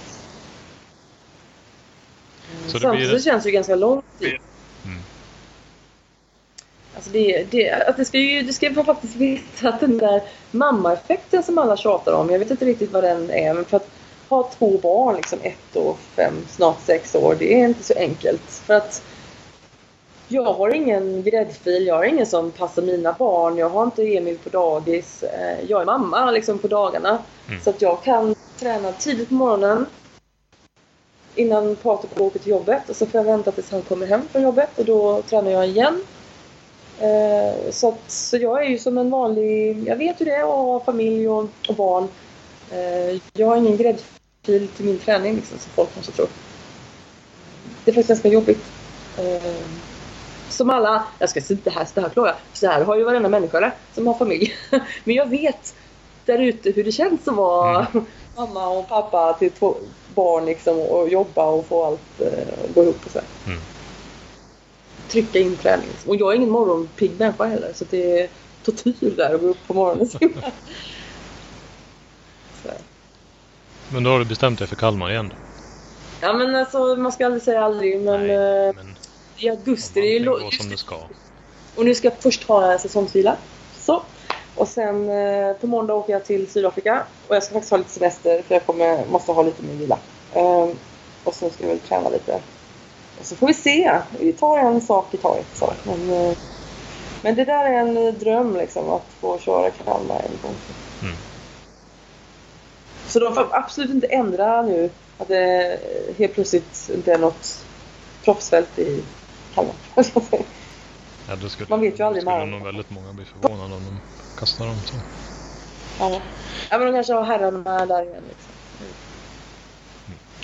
Så Samtidigt det... känns det ju ganska lång tid. Mm. Alltså det, det, att det ska ju det ska man faktiskt veta att den där mammaeffekten som alla tjatar om, jag vet inte riktigt vad den är, men för att ha två barn, liksom ett och fem, snart sex år, det är inte så enkelt. För att jag har ingen gräddfil, jag har ingen som passar mina barn, jag har inte Emil på dagis. Eh, jag är mamma liksom på dagarna. Mm. Så att jag kan träna tidigt på morgonen, innan Patrik åker till jobbet och så får jag vänta tills han kommer hem från jobbet och då tränar jag igen. Eh, så, att, så jag är ju som en vanlig, jag vet hur det är att ha familj och, och barn. Eh, jag har ingen gräddfil till min träning liksom, som folk kanske tror. Det är faktiskt ganska jobbigt. Eh, som alla, jag ska inte här, så här klarar Så här har ju varenda människa det, som har familj. Men jag vet där ute hur det känns att vara mm. mamma och pappa till två, barn liksom och jobba och få allt eh, gå ihop och så. Mm. Trycka in träning. Och jag är ingen morgonpigg människa heller så det är tortyr där att gå upp på morgonen Men då har du bestämt dig för Kalmar igen? Ja men alltså man ska aldrig säga aldrig men, Nej, eh, men i augusti det är ju... som det ska. Och nu ska jag först ha säsongsvila. Så. Och sen eh, på måndag åker jag till Sydafrika. Och jag ska faktiskt ha lite semester för jag kommer, måste ha lite mer vila. Um, och så ska jag väl träna lite. Och så får vi se. Vi tar en sak i taget. Så. Men, uh, men det där är en dröm liksom att få köra Kalmar en gång till. Mm. Så de får absolut inte ändra nu att det helt plötsligt inte är något proffsfält i Kalmar. Ja, skulle, Man vet ju aldrig. Skulle nog väldigt många bli förvånade om de kastar dem så. Ja. ja, men de kanske har herrarna där igen. Liksom.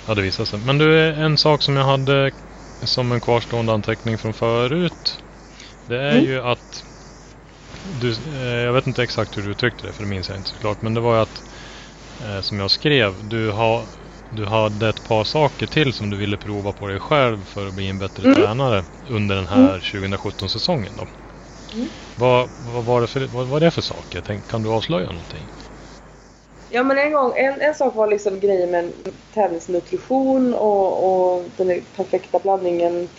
Ja, det visar sig. Men du, en sak som jag hade som en kvarstående anteckning från förut. Det är Mm. ju att du, eh, jag vet inte exakt hur du uttryckte det, för det minns jag inte såklart. Men det var ju att, eh, som jag skrev, du, har, du hade ett par saker till som du ville prova på dig själv för att bli en bättre Mm. tränare under den här 2017-säsongen. Då. Mm. Vad, vad, var det för, vad var det för saker? Tänk, kan du avslöja någonting? Ja men en gång, en, en sak var liksom grejen med tävlingsnutrition och, och den perfekta blandningen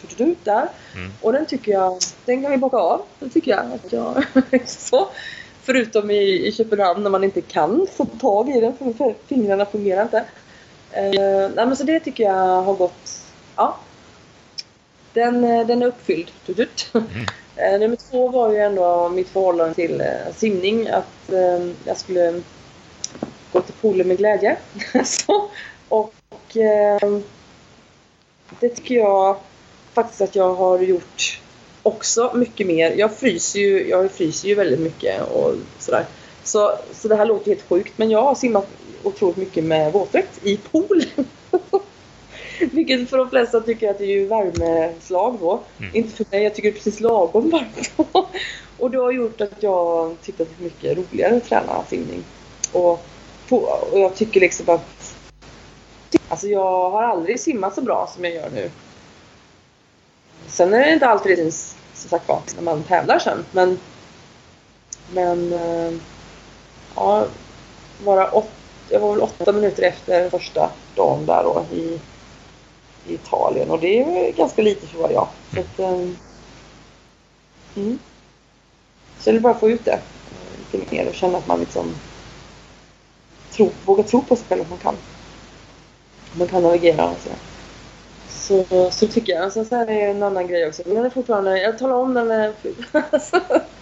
där. Mm. Och den tycker jag, den kan vi bocka av. Den tycker jag att jag, så. Förutom i, i Köpenhamn när man inte kan få tag i den för fingrarna fungerar inte. Eh, nej så det tycker jag har gått, ja. Den, eh, den är uppfylld. Tutut. Eh, nummer två var ju ändå mitt förhållande till eh, simning. Att eh, jag skulle gå till poolen med glädje. så, och eh, det tycker jag faktiskt att jag har gjort också mycket mer. Jag fryser ju, jag fryser ju väldigt mycket och sådär. Så, så det här låter helt sjukt men jag har simmat otroligt mycket med våtdräkt i poolen. Vilket för de flesta tycker att det är ju värmeslag då. Mm. Inte för mig, jag tycker det är precis lagom varmt då. Och det har gjort att jag tyckt att det är mycket roligare att träna simning. Och, på, och jag tycker liksom att Alltså jag har aldrig simmat så bra som jag gör nu. Sen är det inte alltid det syns som sagt var när man tävlar sen. Men Men eh, ja, bara åt, jag var väl åtta minuter efter första dagen där då i, i Italien och det är väl ganska lite för vad jag. Så att, eh, mm. Så jag vill bara få ut det eh, lite mer och känna att man liksom tro, vågar tro på sig själv att man kan. Man kan navigera och sådär. Så, så tycker jag. Sen så här är det en annan grej också. Men den är fortfarande, jag talar om den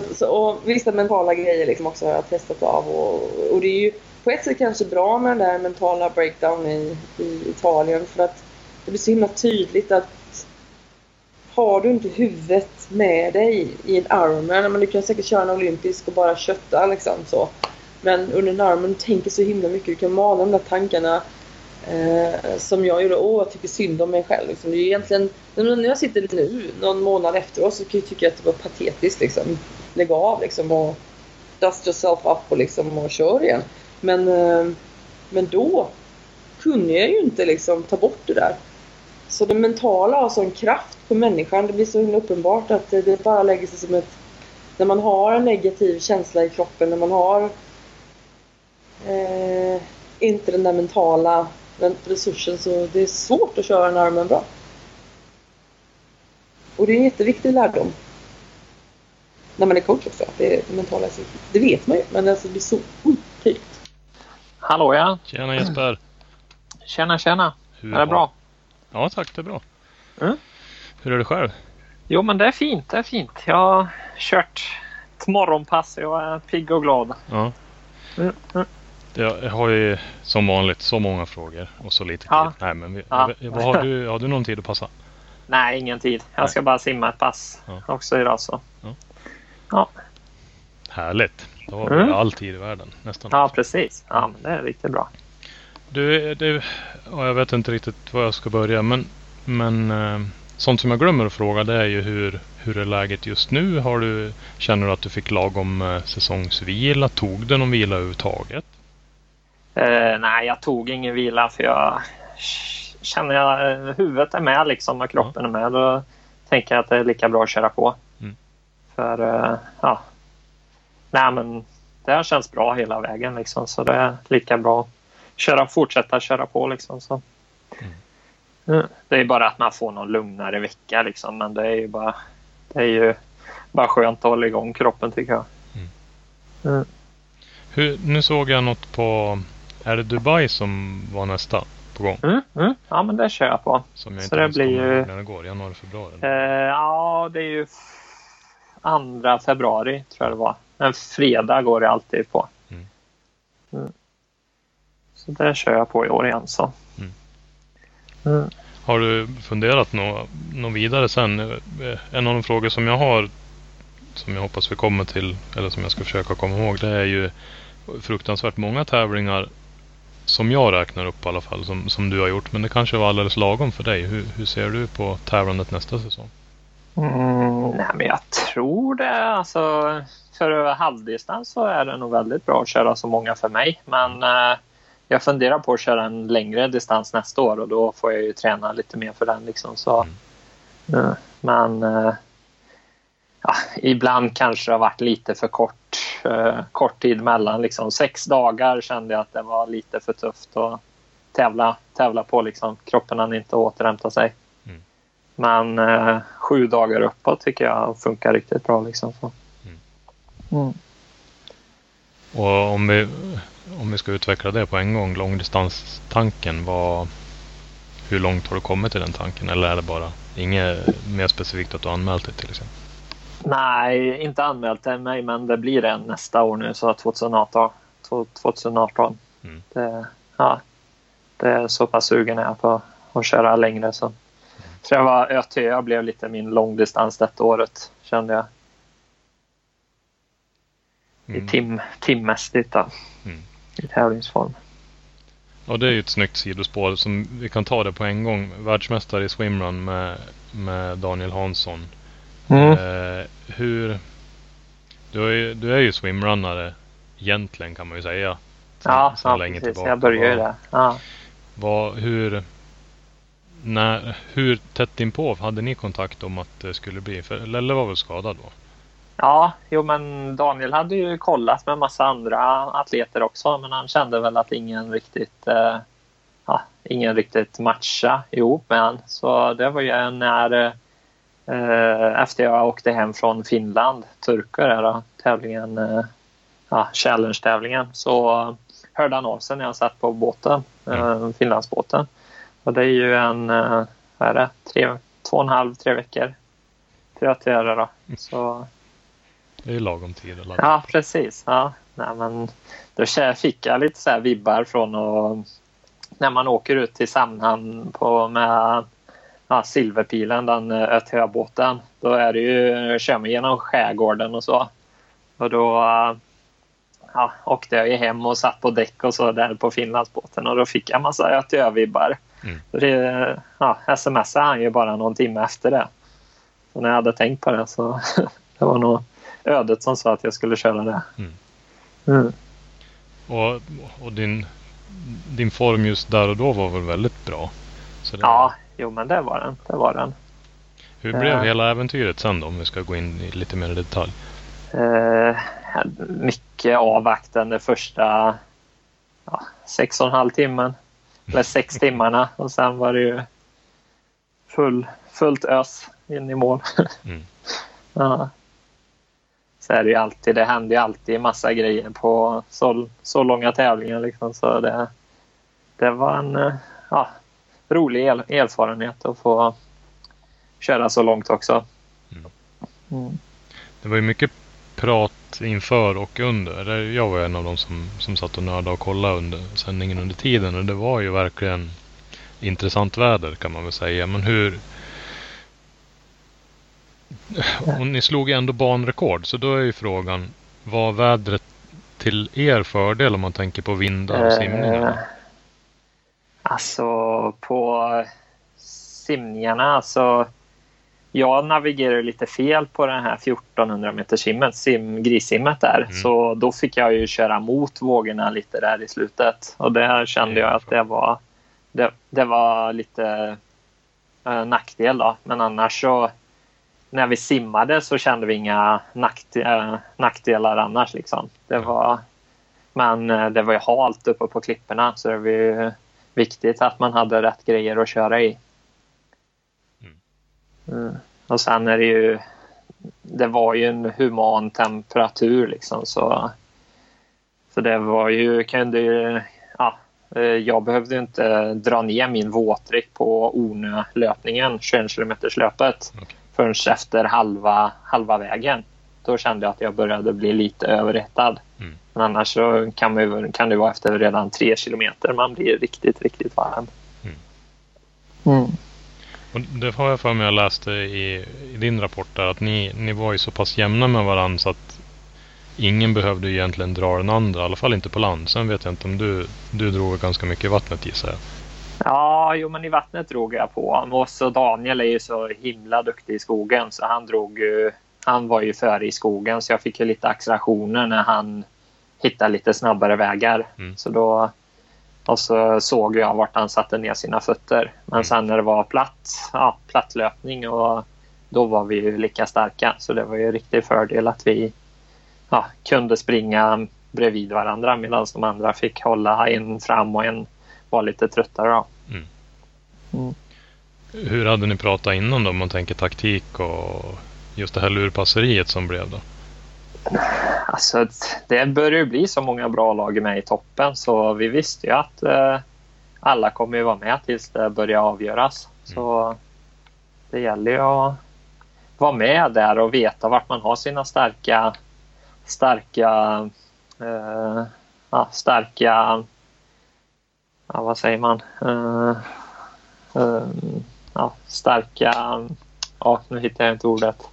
så, att- så, och vissa mentala grejer liksom också har jag testat av. Och, och det är ju på ett sätt kanske bra med den där mentala breakdown i, i Italien. För att det blir så himla tydligt att har du inte huvudet med dig i en Ironman, men du kan säkert köra en olympisk och bara kötta liksom så. Men under en Ironman, du tänker så himla mycket. Du kan mana de där tankarna eh, som jag gjorde. Åh, jag tycker synd om mig själv. Liksom. Det är egentligen, när jag sitter nu, någon månad efteråt, så kan jag tycka att det var patetiskt. Liksom. Lägg av liksom och dust yourself up och, liksom, och kör igen. Men, eh, men då kunde jag ju inte liksom ta bort det där. Så det mentala har sån kraft på människan. Det blir så himla uppenbart att det, det bara lägger sig som ett... När man har en negativ känsla i kroppen, när man har eh, inte den där mentala den resursen så det är svårt att köra en armen bra. Och det är en jätteviktig lärdom. När man är coach också. Det, är det mentala är. Det vet man ju, men alltså det blir så sjukt tydligt. Hallå ja! Tjena Jesper! Tjena tjena! Hur Är det bra? Ja tack, det är bra. Mm. Hur är det själv? Jo men det är fint, det är fint. Jag har kört ett morgonpass. Jag är pigg och glad. Ja. Mm, mm. Jag har ju som vanligt så många frågor och så lite tid. Ja. Nej, men vi, Ja. vad har, du, har du någon tid att passa? Nej, ingen tid. Jag Nej. ska bara simma ett pass Ja. också idag så. Härligt! Då har vi Mm. all tid i världen nästan. Ja, precis. Ja, men det är riktigt bra. Du, du ja, jag vet inte riktigt var jag ska börja men, men eh, sånt som jag glömmer att fråga det är ju hur, hur är läget just nu? Har du, känner du att du fick lagom eh, säsongsvila? Tog du någon vila överhuvudtaget? Eh, nej, jag tog ingen vila för jag känner jag huvudet är med liksom och kroppen är med. Då tänker jag att det är lika bra att köra på. Mm. För eh, ja, nej men det har känts bra hela vägen liksom så det är lika bra att köra, fortsätta köra på liksom. Så. Mm. Det är bara att man får någon lugnare vecka liksom men det är ju bara det är ju bara skönt att hålla igång kroppen tycker jag. Mm. Hur, nu såg jag något på, är det Dubai som var nästa på gång? Mm, mm. Ja men det kör jag på. Som jag Så inte det ens blir ju- när det går, januari, februari. Eh, ja, det är ju f- andra februari tror jag det var. En fredag går det alltid på. Mm. Mm. Så det kör jag på i år igen. Så. Mm. Mm. Har du funderat något nå vidare sen? Eh, En av de frågor som jag har som jag hoppas vi kommer till, eller som jag ska försöka komma ihåg, det är ju fruktansvärt många tävlingar som jag räknar upp i alla fall, som, som du har gjort. Men det kanske var alldeles lagom för dig. Hur, hur ser du på tävlandet nästa säsong? Mm, nej, men jag tror det. Alltså, för halvdistans så är det nog väldigt bra att köra så många för mig. Men eh, jag funderar på att köra en längre distans nästa år och då får jag ju träna lite mer för den. Liksom, så. Mm. Eh, men eh, ja, ibland kanske det har varit lite för kort, eh, kort tid mellan. Liksom. Sex dagar kände jag att det var lite för tufft att tävla, tävla på. Liksom. Kroppen hann inte återhämta sig. Men eh, sju dagar uppåt tycker jag funkar riktigt bra. Liksom, så. Mm. Mm. Och om vi, om vi ska utveckla det på en gång, långdistanstanken, vad, hur långt har du kommit i den tanken? Eller är det bara inget mer specifikt att du har anmält dig till exempel? Nej, inte anmält till mig, men det blir en nästa år nu, så 2018. 2018. Mm. Det, ja, det är så pass sugen jag på att köra längre. Så. Mm. tror jag var ÖTÖ blev lite min långdistans detta året, kände jag. Mm. I tim, timmässigt då. Mm. I tävlingsform. Ja, det är ju ett snyggt sidospår. Som vi kan ta det på en gång. Världsmästare i swimrun med, med Daniel Hansson. Mm. Eh, hur... Du är, ju, du är ju swimrunnare egentligen kan man ju säga. Sen, ja, sen ja länge precis. Tillbaka. Jag började ju där. Ja. Vad, hur, när, hur tätt inpå hade ni kontakt om att det skulle bli? För Lelle var väl skadad då? Ja, jo men Daniel hade ju kollat med massa andra atleter också men han kände väl att ingen riktigt eh, ja, ingen riktigt matcha ihop med han. Så det var ju när eh, efter jag åkte hem från Finland, Turku då, tävlingen, eh, ja, challenge-tävlingen, så hörde han av sig när jag satt på båten, eh, Finlandsbåten. Och det är ju en, eh, vad är det, tre, två och en halv, tre veckor till att göra då. Så, det är ju lagom tid att ladda. Ja, precis. Ja, nej, men då fick jag lite så här vibbar från att när man åker ut till Sandhamn på, med ja, Silverpilen, den eh, ÖTÖ-båten. Då är det ju, kör man genom skärgården och så. Och då ja, åkte jag hem och satt på däck och så där på Finlandsbåten och då fick jag massa ÖTÖ-vibbar. Mm. Det, ja, smsade han ju bara någon timme efter det. Så när jag hade tänkt på det så det var nog ödet som sa att jag skulle köra det. Mm. Mm. Och, och din, din form just där och då var väl väldigt bra? Det... Ja, jo men det var den. Det var den. Hur blev uh, hela äventyret sen då om vi ska gå in i lite mer detalj? Uh, mycket avvaktande första ja, sex och en halv timmen. Eller sex timmarna och sen var det ju full, fullt ös in i mål. Mm. ja så är det ju alltid. Det händer ju alltid massa grejer på så, så långa tävlingar. Liksom, så det, det var en eh, ja, rolig erfarenhet att få köra så långt också. Mm. Mm. Det var ju mycket prat inför och under. Jag var en av dem som, som satt och nördade och kollade under sändningen under tiden och det var ju verkligen intressant väder kan man väl säga. Men hur, och ni slog ändå banrekord så då är ju frågan var vädret till er fördel om man tänker på vindar och simningar? Eh, alltså på simningarna alltså jag navigerade lite fel på den här 1400 meter simmet, sim, grissimmet där. Mm. Så då fick jag ju köra mot vågorna lite där i slutet. Och där kände jag att det var, det, det var lite äh, nackdel då. Men annars så när vi simmade så kände vi inga nackdelar, eh, nackdelar annars. Liksom. Det var, men eh, det var ju halt uppe på klipporna så det var ju viktigt att man hade rätt grejer att köra i. Mm. Och sen är det ju det var ju en human temperatur liksom så så det var ju, kunde ju, ja, eh, jag behövde inte dra ner min våtdräkt på Ornö-löpningen, 21 km löpet. Okay förrän efter halva, halva vägen. Då kände jag att jag började bli lite överhettad. Mm. Men annars så kan, man, kan det vara efter redan tre kilometer man blir riktigt, riktigt varm. Mm. Mm. Och det har jag för mig jag läste i, i din rapport där att ni, ni var ju så pass jämna med varandra så att ingen behövde egentligen dra den andra. I alla fall inte på land. Sen vet jag inte om du, du drog ganska mycket i vattnet gissar jag. Ja, jo men i vattnet drog jag på. Och så Daniel är ju så himla duktig i skogen så han drog ju, han var ju före i skogen så jag fick ju lite accelerationer när han hittade lite snabbare vägar. Mm. Så då och så såg jag vart han satte ner sina fötter. Men mm. sen när det var platt, ja, plattlöpning och då var vi ju lika starka. Så det var ju en riktig fördel att vi ja, kunde springa bredvid varandra medan de andra fick hålla en fram och en var lite tröttare. Mm. Mm. Hur hade ni pratat innan då om man tänker taktik och just det här lurpasseriet som blev då? Alltså, det börjar ju bli så många bra lag med i toppen så vi visste ju att eh, alla kommer ju vara med tills det börjar avgöras. Mm. Så det gäller ju att vara med där och veta vart man har sina starka starka eh, ja, starka ja, vad säger man eh, eh, ja, starka ja, nu hittar jag inte ordet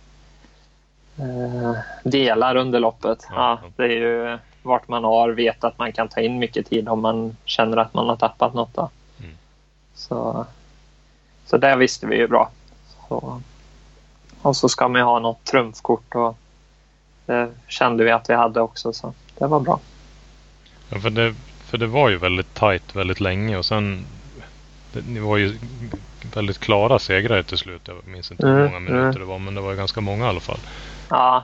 Eh, delar under loppet. Ja, det är ju vart man har, vet att man kan ta in mycket tid om man känner att man har tappat något. Mm. Så, så det visste vi ju bra. Så, och så ska man ju ha något trumfkort och det kände vi att vi hade också så det var bra. Ja, för det, för det var ju väldigt tajt väldigt länge och sen det, ni var ju väldigt klara segrare till slut. Jag minns inte hur mm, många minuter mm. det var men det var ganska många i alla fall. Ja.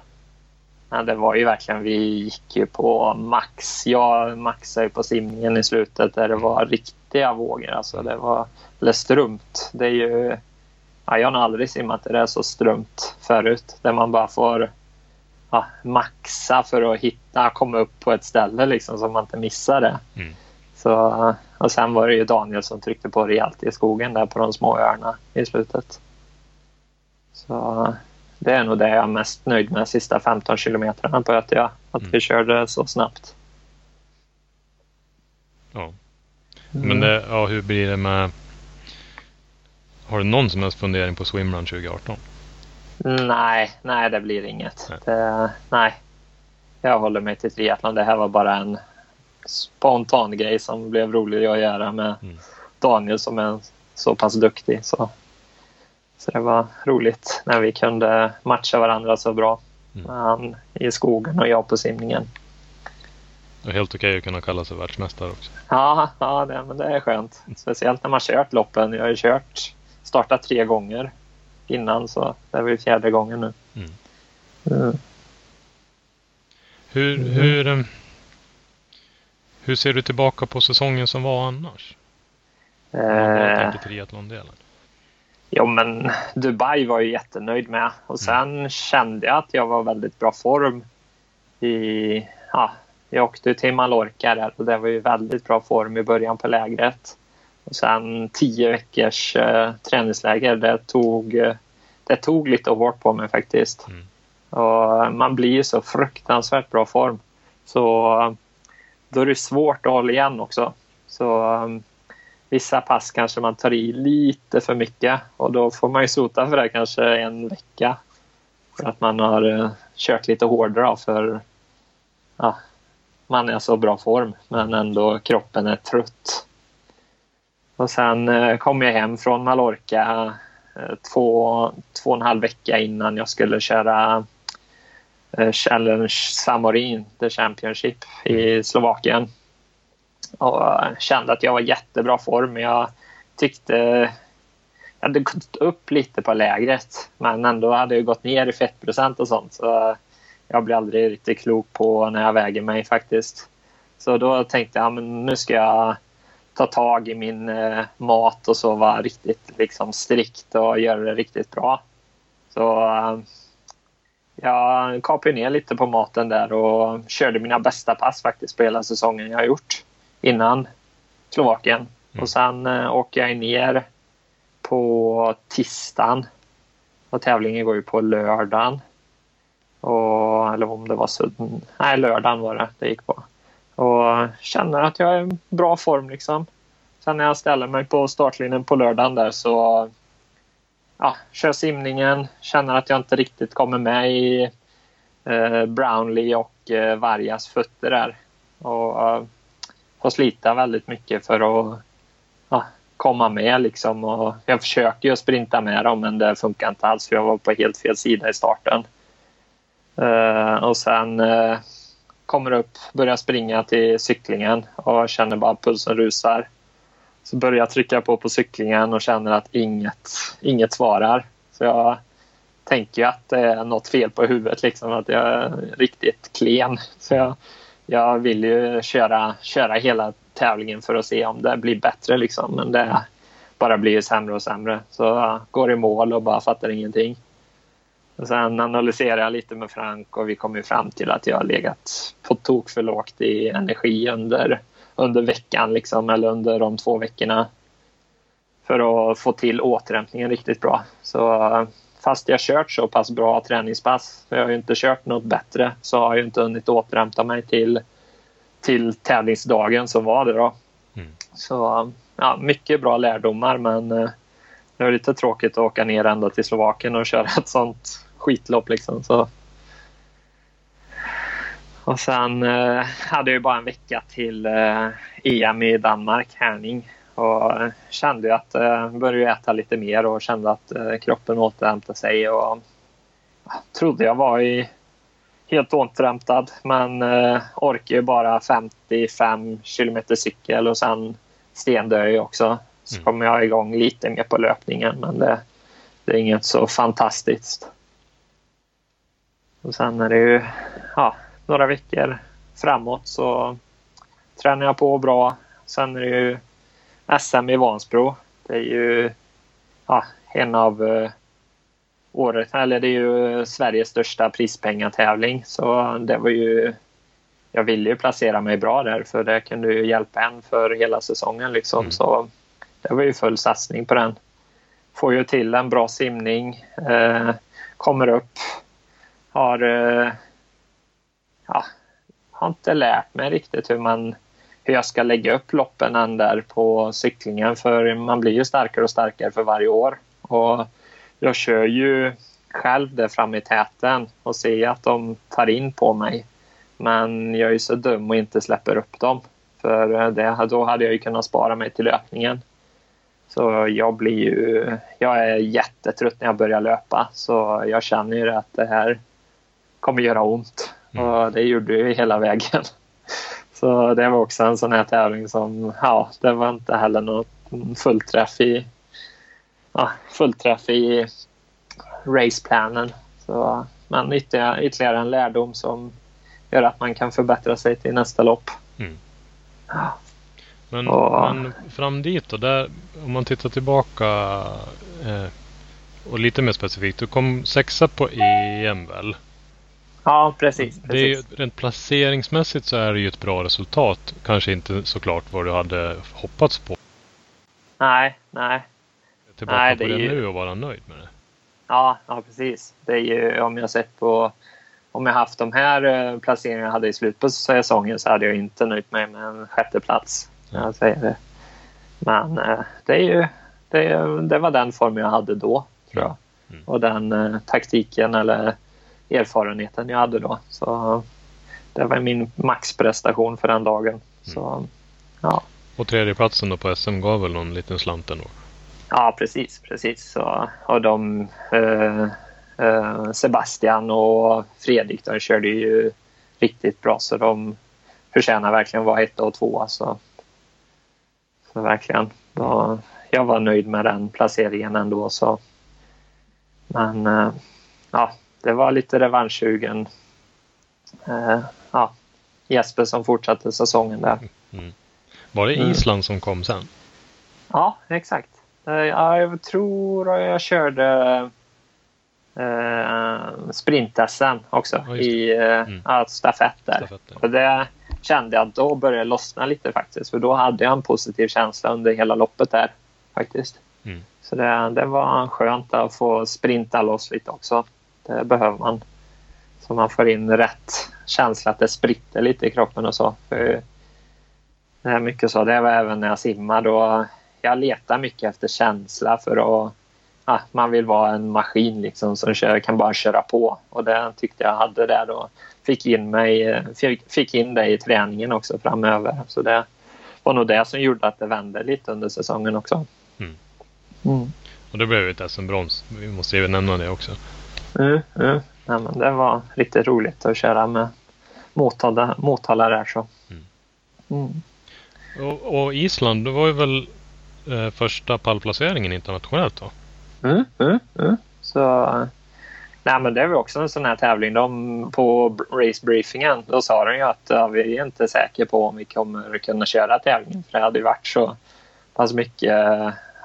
ja, det var ju verkligen, vi gick ju på max. Jag maxade ju på simningen i slutet där det var riktiga vågor. Alltså det var, eller strumt. Det är ju, ja, jag har aldrig simmat där det är så strumt förut. Där man bara får ja, maxa för att hitta, komma upp på ett ställe liksom så man inte missar det. Mm. Så, och sen var det ju Daniel som tryckte på rejält i skogen där på de små öarna i slutet. Så det är nog det jag är mest nöjd med de sista 15 kilometrarna på Ötja. Att mm. vi körde så snabbt. Ja. Men det, ja, hur blir det med... Har du någon som helst fundering på swimrun 2018? Nej, nej det blir inget. Nej. Det, nej. Jag håller mig till triathlon. Det här var bara en spontan grej som blev rolig att göra med mm. Daniel som är så pass duktig. Så så det var roligt när vi kunde matcha varandra så bra. Mm. Han i skogen och jag på simningen. Det är helt okej att kunna kalla sig världsmästare också. Ja, ja det, men det är skönt. Speciellt när man kört loppen. Jag har ju kört, startat tre gånger innan så det är väl fjärde gången nu. Mm. Mm. Hur, mm. hur, eh, hur ser du tillbaka på säsongen som var annars? Om man eh. tänker triathlon-delen. Jo, men Dubai var jag jättenöjd med. Och sen mm. kände jag att jag var väldigt bra form. I, ja, jag åkte till Mallorca där och det var ju väldigt bra form i början på lägret. Och sen tio veckors eh, träningsläger, det tog, det tog lite hårt på mig faktiskt. Mm. Och man blir ju så fruktansvärt bra form. Så då är det svårt att hålla igen också. Så vissa pass kanske man tar i lite för mycket och då får man ju sota för det kanske en vecka. För att man har uh, kört lite hårdare för ja, man är så bra form men ändå kroppen är trött. Och sen uh, kom jag hem från Mallorca uh, två, två och en halv vecka innan jag skulle köra Challenge Samorin, the Championship i Slovakien och kände att jag var i jättebra form. Jag tyckte jag hade gått upp lite på lägret men ändå hade jag gått ner i fettprocent och sånt. Så jag blir aldrig riktigt klok på när jag väger mig faktiskt. Så då tänkte jag men nu ska jag ta tag i min eh, mat och så vara riktigt liksom, strikt och göra det riktigt bra. Så eh, jag kapade ner lite på maten där och körde mina bästa pass faktiskt på hela säsongen jag har gjort innan Slovakien. Mm. Och sen eh, åker jag ner på tisdagen. Och tävlingen går ju på lördagen. Och, eller om det var sudden. Nej, lördagen var det det gick på. Och känner att jag är i bra form liksom. Sen när jag ställer mig på startlinjen på lördagen där så ja, kör simningen, känner att jag inte riktigt kommer med i eh, Brownlee och eh, Vargas fötter där. Och eh, får slita väldigt mycket för att ja, komma med liksom. Och jag försöker ju sprinta med dem men det funkar inte alls för jag var på helt fel sida i starten. Uh, och sen uh, kommer upp, börjar springa till cyklingen och känner bara pulsen rusar. Så börjar jag trycka på på cyklingen och känner att inget, inget svarar. Så jag tänker ju att det är något fel på huvudet, liksom, att jag är riktigt klen. Så jag, jag vill ju köra, köra hela tävlingen för att se om det blir bättre. Liksom. Men det bara blir sämre och sämre. Så jag går i mål och bara fattar ingenting. Och sen analyserar jag lite med Frank och vi kommer fram till att jag har legat på tok för lågt i energi under, under veckan liksom, eller under de två veckorna för att få till återhämtningen riktigt bra. Så fast jag kört så pass bra träningspass, för jag har ju inte kört något bättre, så har jag inte hunnit återhämta mig till, till tävlingsdagen som var det då. Mm. Så ja, mycket bra lärdomar men eh, det var lite tråkigt att åka ner ända till Slovakien och köra ett sånt skitlopp liksom. Så. Och sen eh, hade jag bara en vecka till eh, EM i Danmark, Härning. Och kände att jag eh, började äta lite mer och kände att eh, kroppen återhämtade sig. Och trodde jag var i helt återhämtad men eh, orkar bara 55 kilometer cykel och sen stendör jag också. Så mm. kommer jag igång lite mer på löpningen men det, det är inget så fantastiskt. Och sen är det ju ja, några veckor framåt så tränar jag på bra. Sen är det ju SM i Vansbro. Det är ju ja, en av uh, året, eller det är ju Sveriges största prispengatävling. Så det var ju jag ville ju placera mig bra där för det kunde ju hjälpa en för hela säsongen liksom. Mm. Så det var ju full satsning på den. Får ju till en bra simning. Eh, kommer upp. Har, eh, ja, har inte lärt mig riktigt hur man hur jag ska lägga upp loppen än där på cyklingen för man blir ju starkare och starkare för varje år. Och jag kör ju själv där framme i täten och ser att de tar in på mig. Men jag är så dum och inte släpper upp dem. För det, då hade jag ju kunnat spara mig till löpningen. Så jag blir ju... Jag är jättetrött när jag börjar löpa. Så jag känner ju att det här kommer göra ont. Mm. Och det gjorde ju hela vägen. Så det var också en sån här tävling som... Ja, det var inte heller något fullträff i... Ja, fullträff i raceplanen. Så, men ytterligare, ytterligare en lärdom som gör att man kan förbättra sig till nästa lopp. Mm. Men, och, men, fram dit då, där, om man tittar tillbaka eh, och lite mer specifikt. Du kom sexa på EM väl? Ja, precis. Det är ju, rent placeringsmässigt så är det ju ett bra resultat. Kanske inte såklart vad du hade hoppats på. Nej, nej. Tillbaka nej, det på det ju... nu och vara nöjd med det. Ja, ja, precis. Det är ju om jag sett på om jag haft de här eh, placeringarna jag hade i slutet på säsongen så hade jag inte nöjt mig med en sjätte plats. Jag säger det. Men eh, det, är ju, det, det var den form jag hade då, tror jag. Mm. Och den eh, taktiken eller erfarenheten jag hade då. Så det var min maxprestation för den dagen. Mm. Så, ja. Och tredjeplatsen då på SM gav väl någon liten slant ändå? Ja, precis. precis. Så, och de eh, Eh, Sebastian och Fredrik de körde ju riktigt bra så de förtjänar verkligen att vara ett och två. Så, så verkligen. Då, jag var nöjd med den placeringen ändå. Så. Men eh, ja, det var lite revanschsugen. Eh, ja, Jesper som fortsatte säsongen där. Mm. Var det mm. Island mm. som kom sen? Ja, exakt. Jag tror jag körde eh, sprint-SM också ja, i eh, mm. ja, stafett där. Stafett, Och det kände jag att då började lossna lite faktiskt. För då hade jag en positiv känsla under hela loppet där faktiskt. Mm. Så det, det var skönt att få sprinta loss lite också. Det behöver man. Så man får in rätt känsla att det spritter lite i kroppen och så. För det är mycket så. Det var även när jag simmar. Då jag letar mycket efter känsla för att ja, man vill vara en maskin liksom som kör, kan bara köra på. Och det tyckte jag hade där och fick in, mig, fick, fick in det i träningen också framöver. Så det var nog det som gjorde att det vände lite under säsongen också. Mm. Mm. Och det blev ett SM-brons. Vi måste ju nämna det också. Mm, mm. Ja, men det var riktigt roligt att köra med Motala, Motala där. Så. Mm. mm. Och, och, Island, det var ju väl eh, första pallplaceringen internationellt då? Mm, mm, mm. Så, nej, men det var också en sån här tävling. De, på racebriefingen då sa de ju att ja, vi är inte säkra på om vi kommer kunna köra tävlingen. För det hade ju varit så pass mycket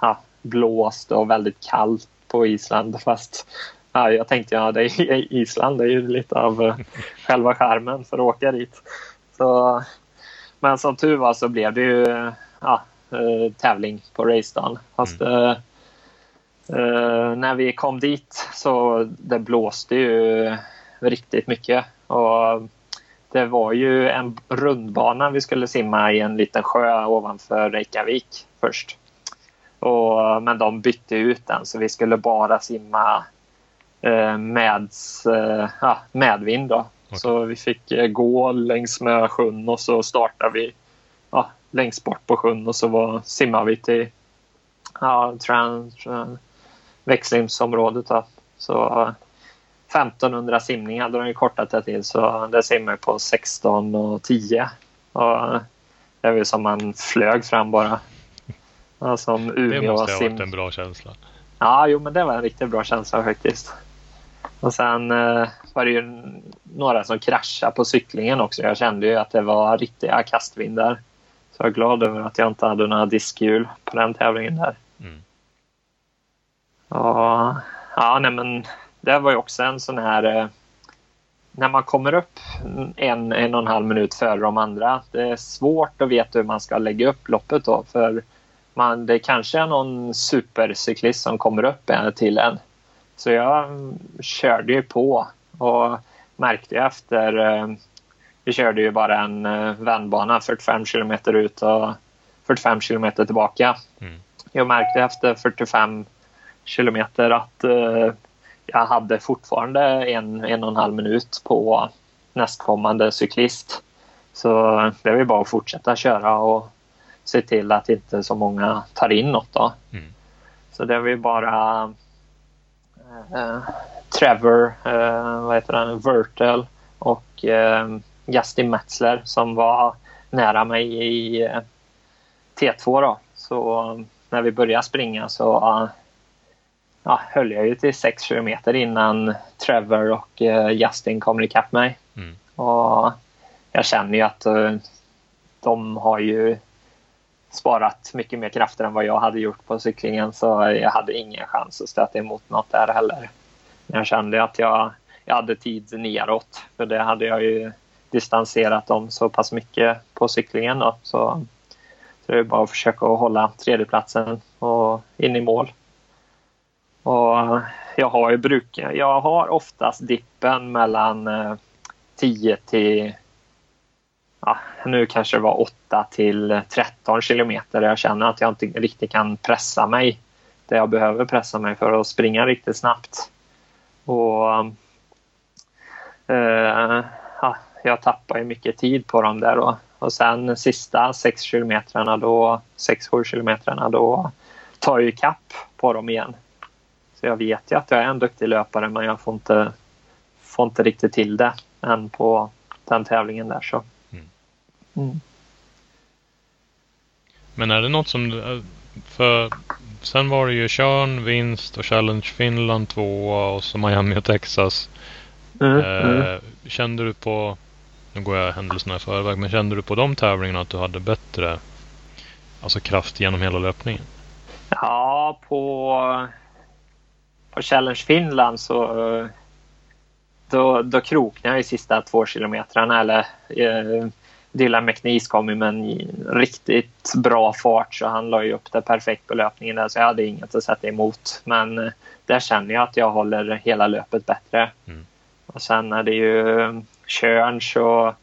ja, blåst och väldigt kallt på Island. Fast ja, jag tänkte ja, det är Island det är ju lite av uh, själva skärmen för att åka dit. Så, men som tur var så blev det ju ja, uh, tävling på racedagen. Fast mm. uh, när vi kom dit så det blåste ju riktigt mycket. Och det var ju en rundbana vi skulle simma i en liten sjö ovanför Reykjavik först. Och, men de bytte ut den så vi skulle bara simma eh, med eh, ja, medvind. Då. Okay. Så vi fick eh, gå längs med sjön och så startade vi ja, längst bort på sjön och så var, simmade vi till ja, trans, växlingsområdet. Då. Så 1500 simningar hade de kortat det till så det simmar på 16 och 10. Och det var som man flög fram bara. Som Umeå det måste ha varit en bra känsla. Ja, jo men det var en riktigt bra känsla faktiskt. Och sen eh, var det ju några som kraschade på cyklingen också. Jag kände ju att det var riktiga kastvindar. Så jag är glad över att jag inte hade några diskhjul på den tävlingen där. Mm. Och, ja, nej men det var ju också en sån här... Eh, när man kommer upp en, en och en halv minut före de andra. Det är svårt att veta hur man ska lägga upp loppet då. För man, det kanske är någon supercyklist som kommer upp till en. Så jag körde ju på och märkte efter... Eh, vi körde ju bara en eh, vändbana 45 kilometer ut och 45 kilometer tillbaka. Mm. Jag märkte efter 45 kilometer att uh, jag hade fortfarande en, en och en halv minut på nästkommande cyklist. Så det var bara att fortsätta köra och se till att inte så många tar in något. Då. Mm. Så det var bara Trevor, uh, vad heter han, Vertel och uh, Justin Metzler som var nära mig i uh, T2. Då. Så när vi började springa så ja, höll jag ju till 6 kilometer innan Trevor och Justin kommer ikapp mig. Mm. Och jag känner ju att de har ju sparat mycket mer krafter än vad jag hade gjort på cyklingen så jag hade ingen chans att stöta emot något där heller. Jag kände att jag, jag hade tid neråt för det hade jag ju distanserat dem så pass mycket på cyklingen. Då. Så, så det är bara att försöka hålla tredjeplatsen och in i mål. Och jag har ju bruk, jag har oftast dippen mellan eh, 10 till ja, nu kanske det var 8 till 13 kilometer där jag känner att jag inte riktigt kan pressa mig där jag behöver pressa mig för att springa riktigt snabbt. Och eh, ja, Jag tappar ju mycket tid på dem där då. Och sen sista 6 kilometrarna då, 6-7 kilometrarna då tar jag kapp på dem igen. Så jag vet ju att jag är en duktig löpare men jag får inte, får inte riktigt till det än på den tävlingen där. Så. Mm. Men är det något som... För sen var det ju Körn, vinst och Challenge Finland tvåa och så Miami och Texas. Mm, eh, mm. Kände du på... Nu går jag händelserna i förväg. Men kände du på de tävlingarna att du hade bättre alltså kraft genom hela löpningen? Ja, på, på Challenge Finland så då, då kroknade jag i sista två kilometrarna. Eller, eh, Dylan McNeese kom ju med en riktigt bra fart så han la ju upp det perfekt på löpningen där så jag hade inget att sätta emot. Men eh, där känner jag att jag håller hela löpet bättre. Mm. Och sen är det ju Körn så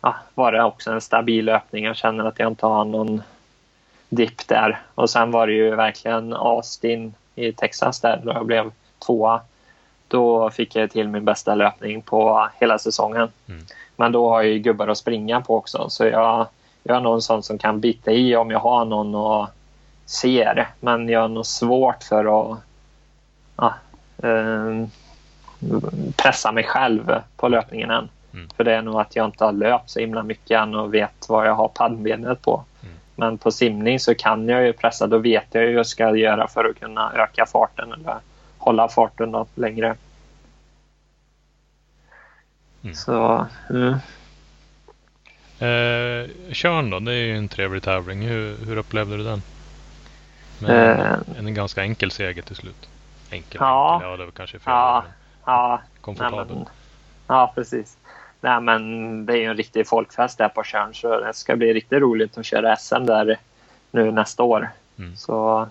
ja, var det också en stabil löpning. Jag känner att jag inte har någon dipp där. Och sen var det ju verkligen Austin i Texas där då jag blev tvåa. Då fick jag till min bästa löpning på hela säsongen. Mm. Men då har jag ju gubbar att springa på också så jag, jag är nog en sån som kan bita i om jag har någon och ser. Men jag har nog svårt för att ja, eh, pressa mig själv på löpningen än. Mm. För det är nog att jag inte har löpt så himla mycket än och vet vad jag har pannbenet på. Mm. Men på simning så kan jag ju pressa. Då vet jag ju hur jag ska göra för att kunna öka farten eller hålla farten då längre. Mm. Så, mm. Eh, Körn då, det är ju en trevlig tävling. Hur, hur upplevde du den? Med eh, en ganska enkel seger till slut. Enkel, ja, enkel. ja det var kanske fel. Ja, ja, komfortabel. Nej, men, ja, precis. Nej, men det är ju en riktig folkfest där på Tjörn så det ska bli riktigt roligt att köra SM där nu nästa år. Mm. Så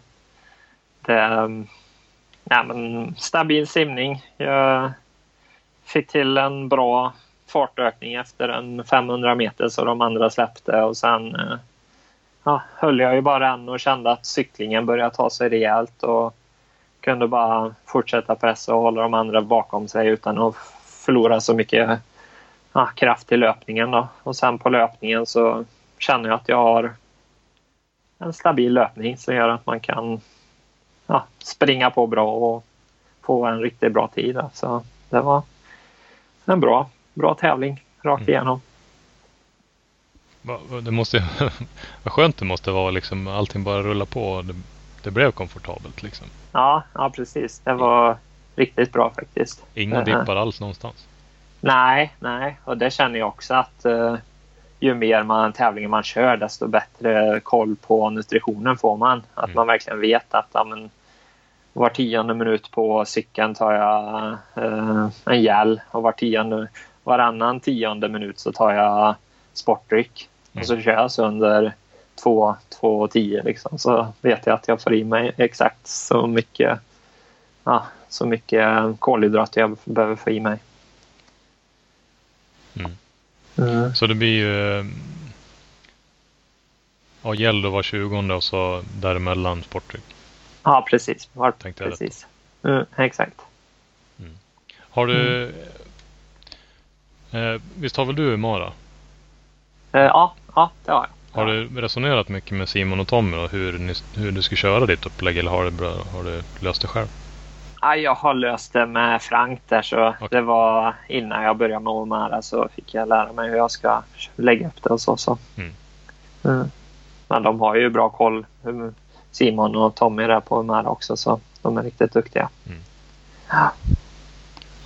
det... Nej, men stabil simning. Jag fick till en bra fartökning efter en 500 meter så de andra släppte och sen eh, ja, höll jag ju bara en och kände att cyklingen började ta sig rejält och kunde bara fortsätta pressa och hålla de andra bakom sig utan att förlora så mycket ja, kraft i löpningen. Då. Och sen på löpningen så känner jag att jag har en stabil löpning som gör att man kan ja, springa på bra och få en riktigt bra tid. Så det var en bra, bra tävling rakt mm. igenom. Det måste, vad skönt det måste vara liksom allting bara rullar på och det, det blev komfortabelt liksom. Ja, ja precis. Det var riktigt bra faktiskt. Inga dippar alls någonstans? Nej, nej. Och det känner jag också att uh, ju mer man tävlingar man kör desto bättre koll på nutritionen får man. Att mm. man verkligen vet att ja, men, var tionde minut på cykeln tar jag uh, en gel och var tionde, varannan tionde minut så tar jag sportdryck. Mm. Och så kör jag så under 2, 2 och 10 liksom. Så vet jag att jag får i mig exakt så mycket, ja, så mycket kolhydrater jag behöver få i mig. Mm. Mm. Så det blir ju ja, gäll då var 20 och så däremellan sportdryck? Ja, precis. Var, Tänkte precis. Mm, exakt. Mm. Har du... Eh, visst har väl du Mara? Eh, ja, ja, det har jag. Har du resonerat mycket med Simon och Tommy då, hur, ni, hur du ska köra ditt upplägg eller har du, har du löst det själv? Ja, jag har löst det med Frank där så okay. det var innan jag började med Omara så fick jag lära mig hur jag ska lägga upp det och så. så. Mm. Mm. Men de har ju bra koll, Simon och Tommy där på Omara också så de är riktigt duktiga. Mm. Ja.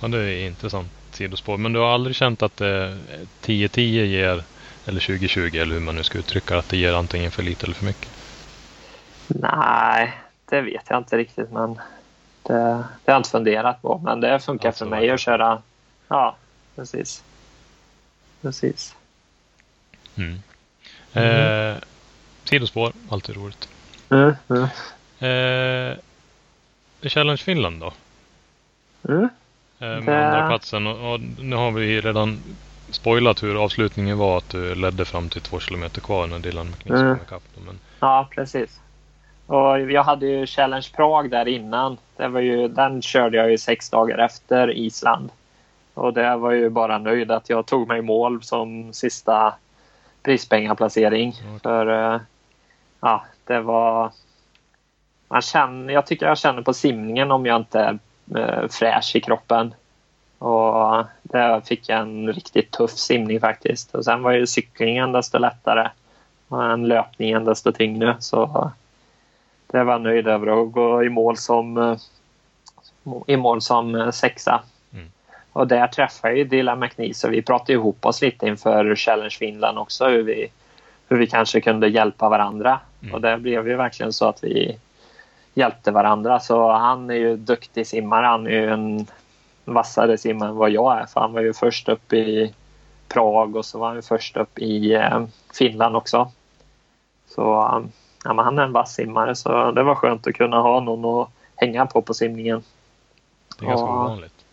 ja, det är intressant sidospår. Men du har aldrig känt att 10-10 ger, eller 20-20 eller hur man nu ska uttrycka att det ger antingen för lite eller för mycket? Nej, det vet jag inte riktigt men det, det har jag inte funderat på. Men det funkar alltså, för mig att köra. Ja, precis. Precis. Mm. Eh, sidospår, alltid roligt. Mm, mm. Eh, Challenge Finland då? Mm. Eh, med det... andra platsen och, och, nu har vi redan spoilat hur avslutningen var att du ledde fram till två kilometer kvar när Dylan McNeese mm. kom ikapp. Men... Ja, precis. Och jag hade ju Challenge Prague där innan. Det var ju, den körde jag ju sex dagar efter Island. Och det var ju bara nöjd att jag tog mig i mål som sista prispengaplacering. Mm. För uh, ja, det var... Man känner, jag tycker jag känner på simningen om jag inte är uh, fräsch i kroppen. Och där fick jag en riktigt tuff simning faktiskt. Och sen var ju cyklingen desto lättare. Och en löpningen desto tyngre. Så det var nöjd över att gå i mål som, eh, i mål som eh, sexa. Mm. Och där träffade jag Dylan McNeese och vi pratade ihop oss lite inför Challenge Finland också hur vi, hur vi kanske kunde hjälpa varandra. Mm. Och det blev ju verkligen så att vi hjälpte varandra. Så han är ju duktig simmare. Han är ju en vassare simmare än vad jag är. För han var ju först upp i Prag och så var han först upp i eh, Finland också. Så ja, men han är en vass simmare så det var skönt att kunna ha någon att hänga på på simningen. Det är ganska och, ovanligt.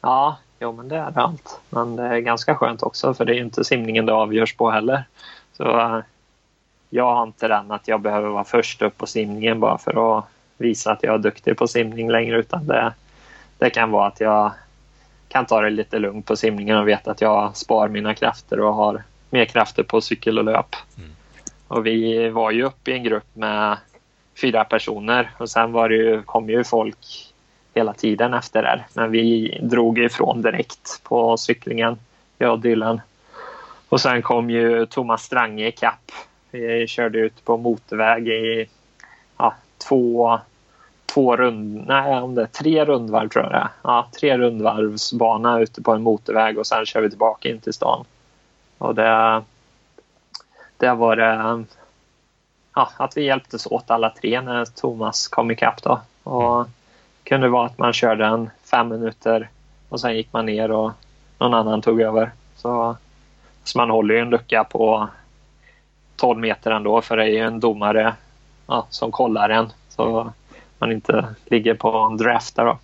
Ja, jo men det är det allt. Men det är ganska skönt också för det är inte simningen det avgörs på heller. Så uh, jag har inte den att jag behöver vara först upp på simningen bara för att visa att jag är duktig på simning längre utan det, det kan vara att jag kan ta det lite lugnt på simningen och veta att jag spar mina krafter och har mer krafter på cykel och löp. Mm. Och vi var ju uppe i en grupp med fyra personer och sen var det ju, kom ju folk hela tiden efter det. Men vi drog ifrån direkt på cyklingen, jag och Dylan. Och sen kom ju Thomas Strange ikapp. Vi körde ut på motorväg i ja, två, två rund, nej, om det är tre rundvarv tror jag det är. Ja, tre rundvarvsbana ute på en motorväg och sen kör vi tillbaka in till stan. Och det, det var det ja, att vi hjälptes åt alla tre när Thomas kom ikapp då. Och det kunde vara att man körde en fem minuter och sen gick man ner och någon annan tog över. Så, så man håller ju en lucka på 12 meter ändå för det är ju en domare ja, som kollar en så man inte ligger på en draft då.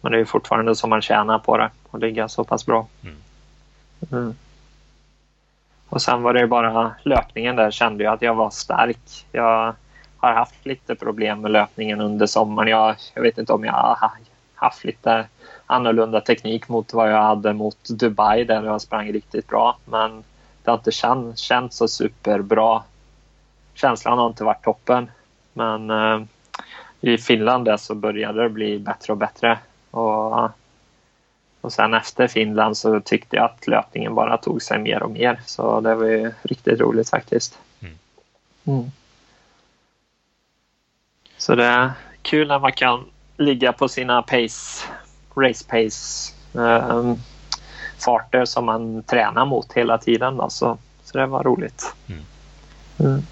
Men det är ju fortfarande som man tjänar på det att ligga så pass bra. Mm. mm. Och sen var det bara löpningen där kände jag att jag var stark. Jag har haft lite problem med löpningen under sommaren. Jag, jag vet inte om jag har haft lite annorlunda teknik mot vad jag hade mot Dubai där jag sprang riktigt bra. Men det har inte känt, känts så superbra. Känslan har inte varit toppen. Men eh, i Finland där så började det bli bättre och bättre. Och och sen efter Finland så tyckte jag att löpningen bara tog sig mer och mer. Så det var ju riktigt roligt faktiskt. Mm. Mm. Så det är kul när man kan ligga på sina pace, race pace um, farter som man tränar mot hela tiden. Då. Så, så det var roligt. Mm. mm.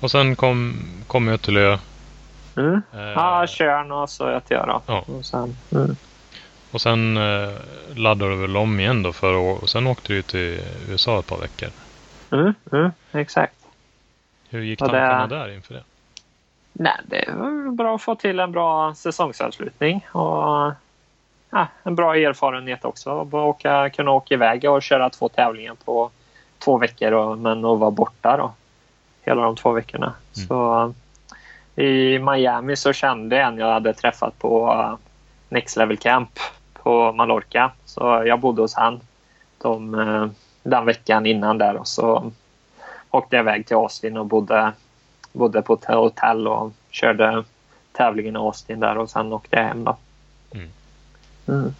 Och sen kom, kom jag till Ö. Mm. Eh. Ja, Tjörn och så Ötjö då. Ja. Och sen, mm. Och sen eh, laddade du väl om igen då för och sen åkte du till USA ett par veckor. Mm, mm exakt. Hur gick tankarna det... där inför det? Nej, det var bra att få till en bra säsongsavslutning och ja, en bra erfarenhet också. Att åka, kunna åka iväg och köra två tävlingar på två veckor och, men att vara borta då hela de två veckorna. Mm. Så i Miami så kände jag en jag hade träffat på Next Level Camp på Mallorca. Så jag bodde hos han de, eh, den veckan innan där och så åkte jag iväg till Austin och bodde, bodde på ett hotell och körde tävlingen i Austin där och sen åkte jag hem då. Mm. Mm.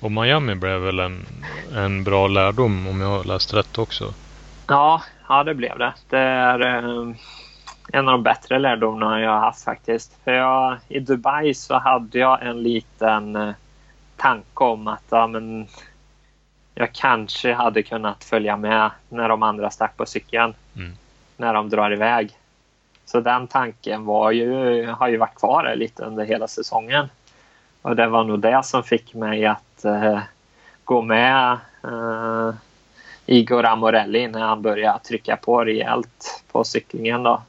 Och Miami blev väl en, en bra lärdom om jag läst rätt också? Ja, ja det blev det. Det är eh, en av de bättre lärdomarna jag har haft faktiskt. För jag, I Dubai så hade jag en liten eh, tanke om att ja, men jag kanske hade kunnat följa med när de andra stack på cykeln. Mm. När de drar iväg. Så den tanken var ju, har ju varit kvar lite under hela säsongen. Och det var nog det som fick mig att uh, gå med uh, Igor Amorelli när han började trycka på rejält på cyklingen. Då.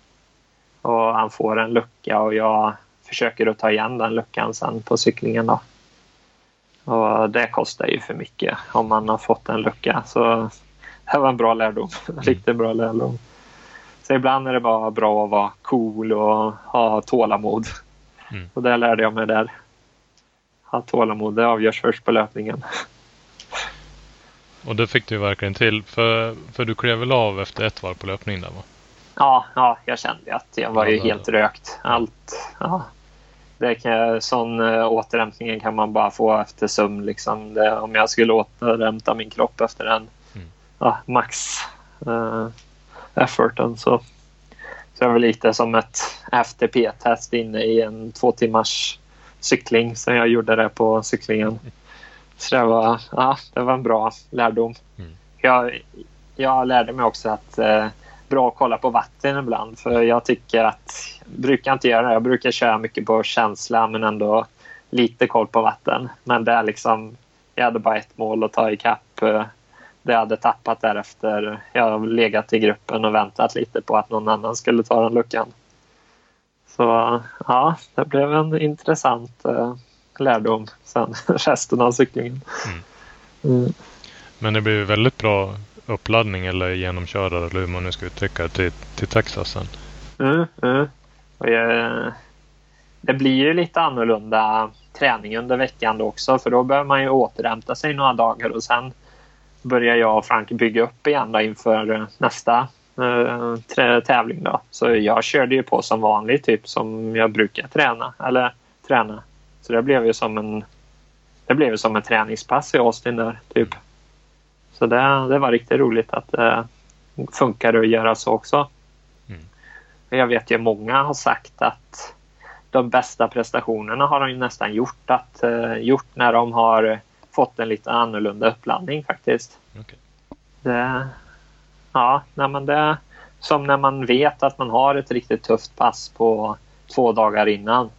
Och han får en lucka och jag försöker att ta igen den luckan sen på cyklingen. Då. Och det kostar ju för mycket om man har fått en lucka. Så det var en bra lärdom. Riktigt bra lärdom. Så ibland är det bara bra att vara cool och ha tålamod. Mm. Och det lärde jag mig där. Ha tålamod, det avgörs först på löpningen. Och det fick du verkligen till. För, för du klev väl av efter ett varv på löpningen där va? Ja, ja jag kände att jag var ju helt rökt. Allt. Ja det kan, sån äh, återhämtning kan man bara få efter sömn. Liksom. Det, om jag skulle återhämta min kropp efter den mm. ja, max äh, efforten så, så är det lite som ett FTP-test inne i en två timmars cykling. Så jag gjorde det på cyklingen. Så det var, ja, det var en bra lärdom. Mm. Jag, jag lärde mig också att äh, bra att kolla på vatten ibland. För jag tycker att, brukar inte göra det. Jag brukar köra mycket på känsla men ändå lite koll på vatten. Men det är liksom, jag hade bara ett mål att ta ikapp eh, det jag hade tappat därefter. Jag har legat i gruppen och väntat lite på att någon annan skulle ta den luckan. Så ja, det blev en intressant eh, lärdom sen resten av cyklingen. Mm. Mm. Men det blev väldigt bra uppladdning eller genomkörare eller hur man nu ska uttrycka det till, till Texas sen. Mm, mm. Det blir ju lite annorlunda träning under veckan då också för då behöver man ju återhämta sig några dagar och sen börjar jag och Frank bygga upp igen då inför nästa eh, tävling. Då. Så jag körde ju på som vanligt, typ som jag brukar träna. Eller träna. Så det blev ju som en det blev som en träningspass i Austin där. Typ. Så det, det var riktigt roligt att det funkade att göra så också. Mm. Jag vet ju många har sagt att de bästa prestationerna har de ju nästan gjort, att, uh, gjort när de har fått en lite annorlunda uppladdning faktiskt. Okay. Det, ja, nej, men det som när man vet att man har ett riktigt tufft pass på två dagar innan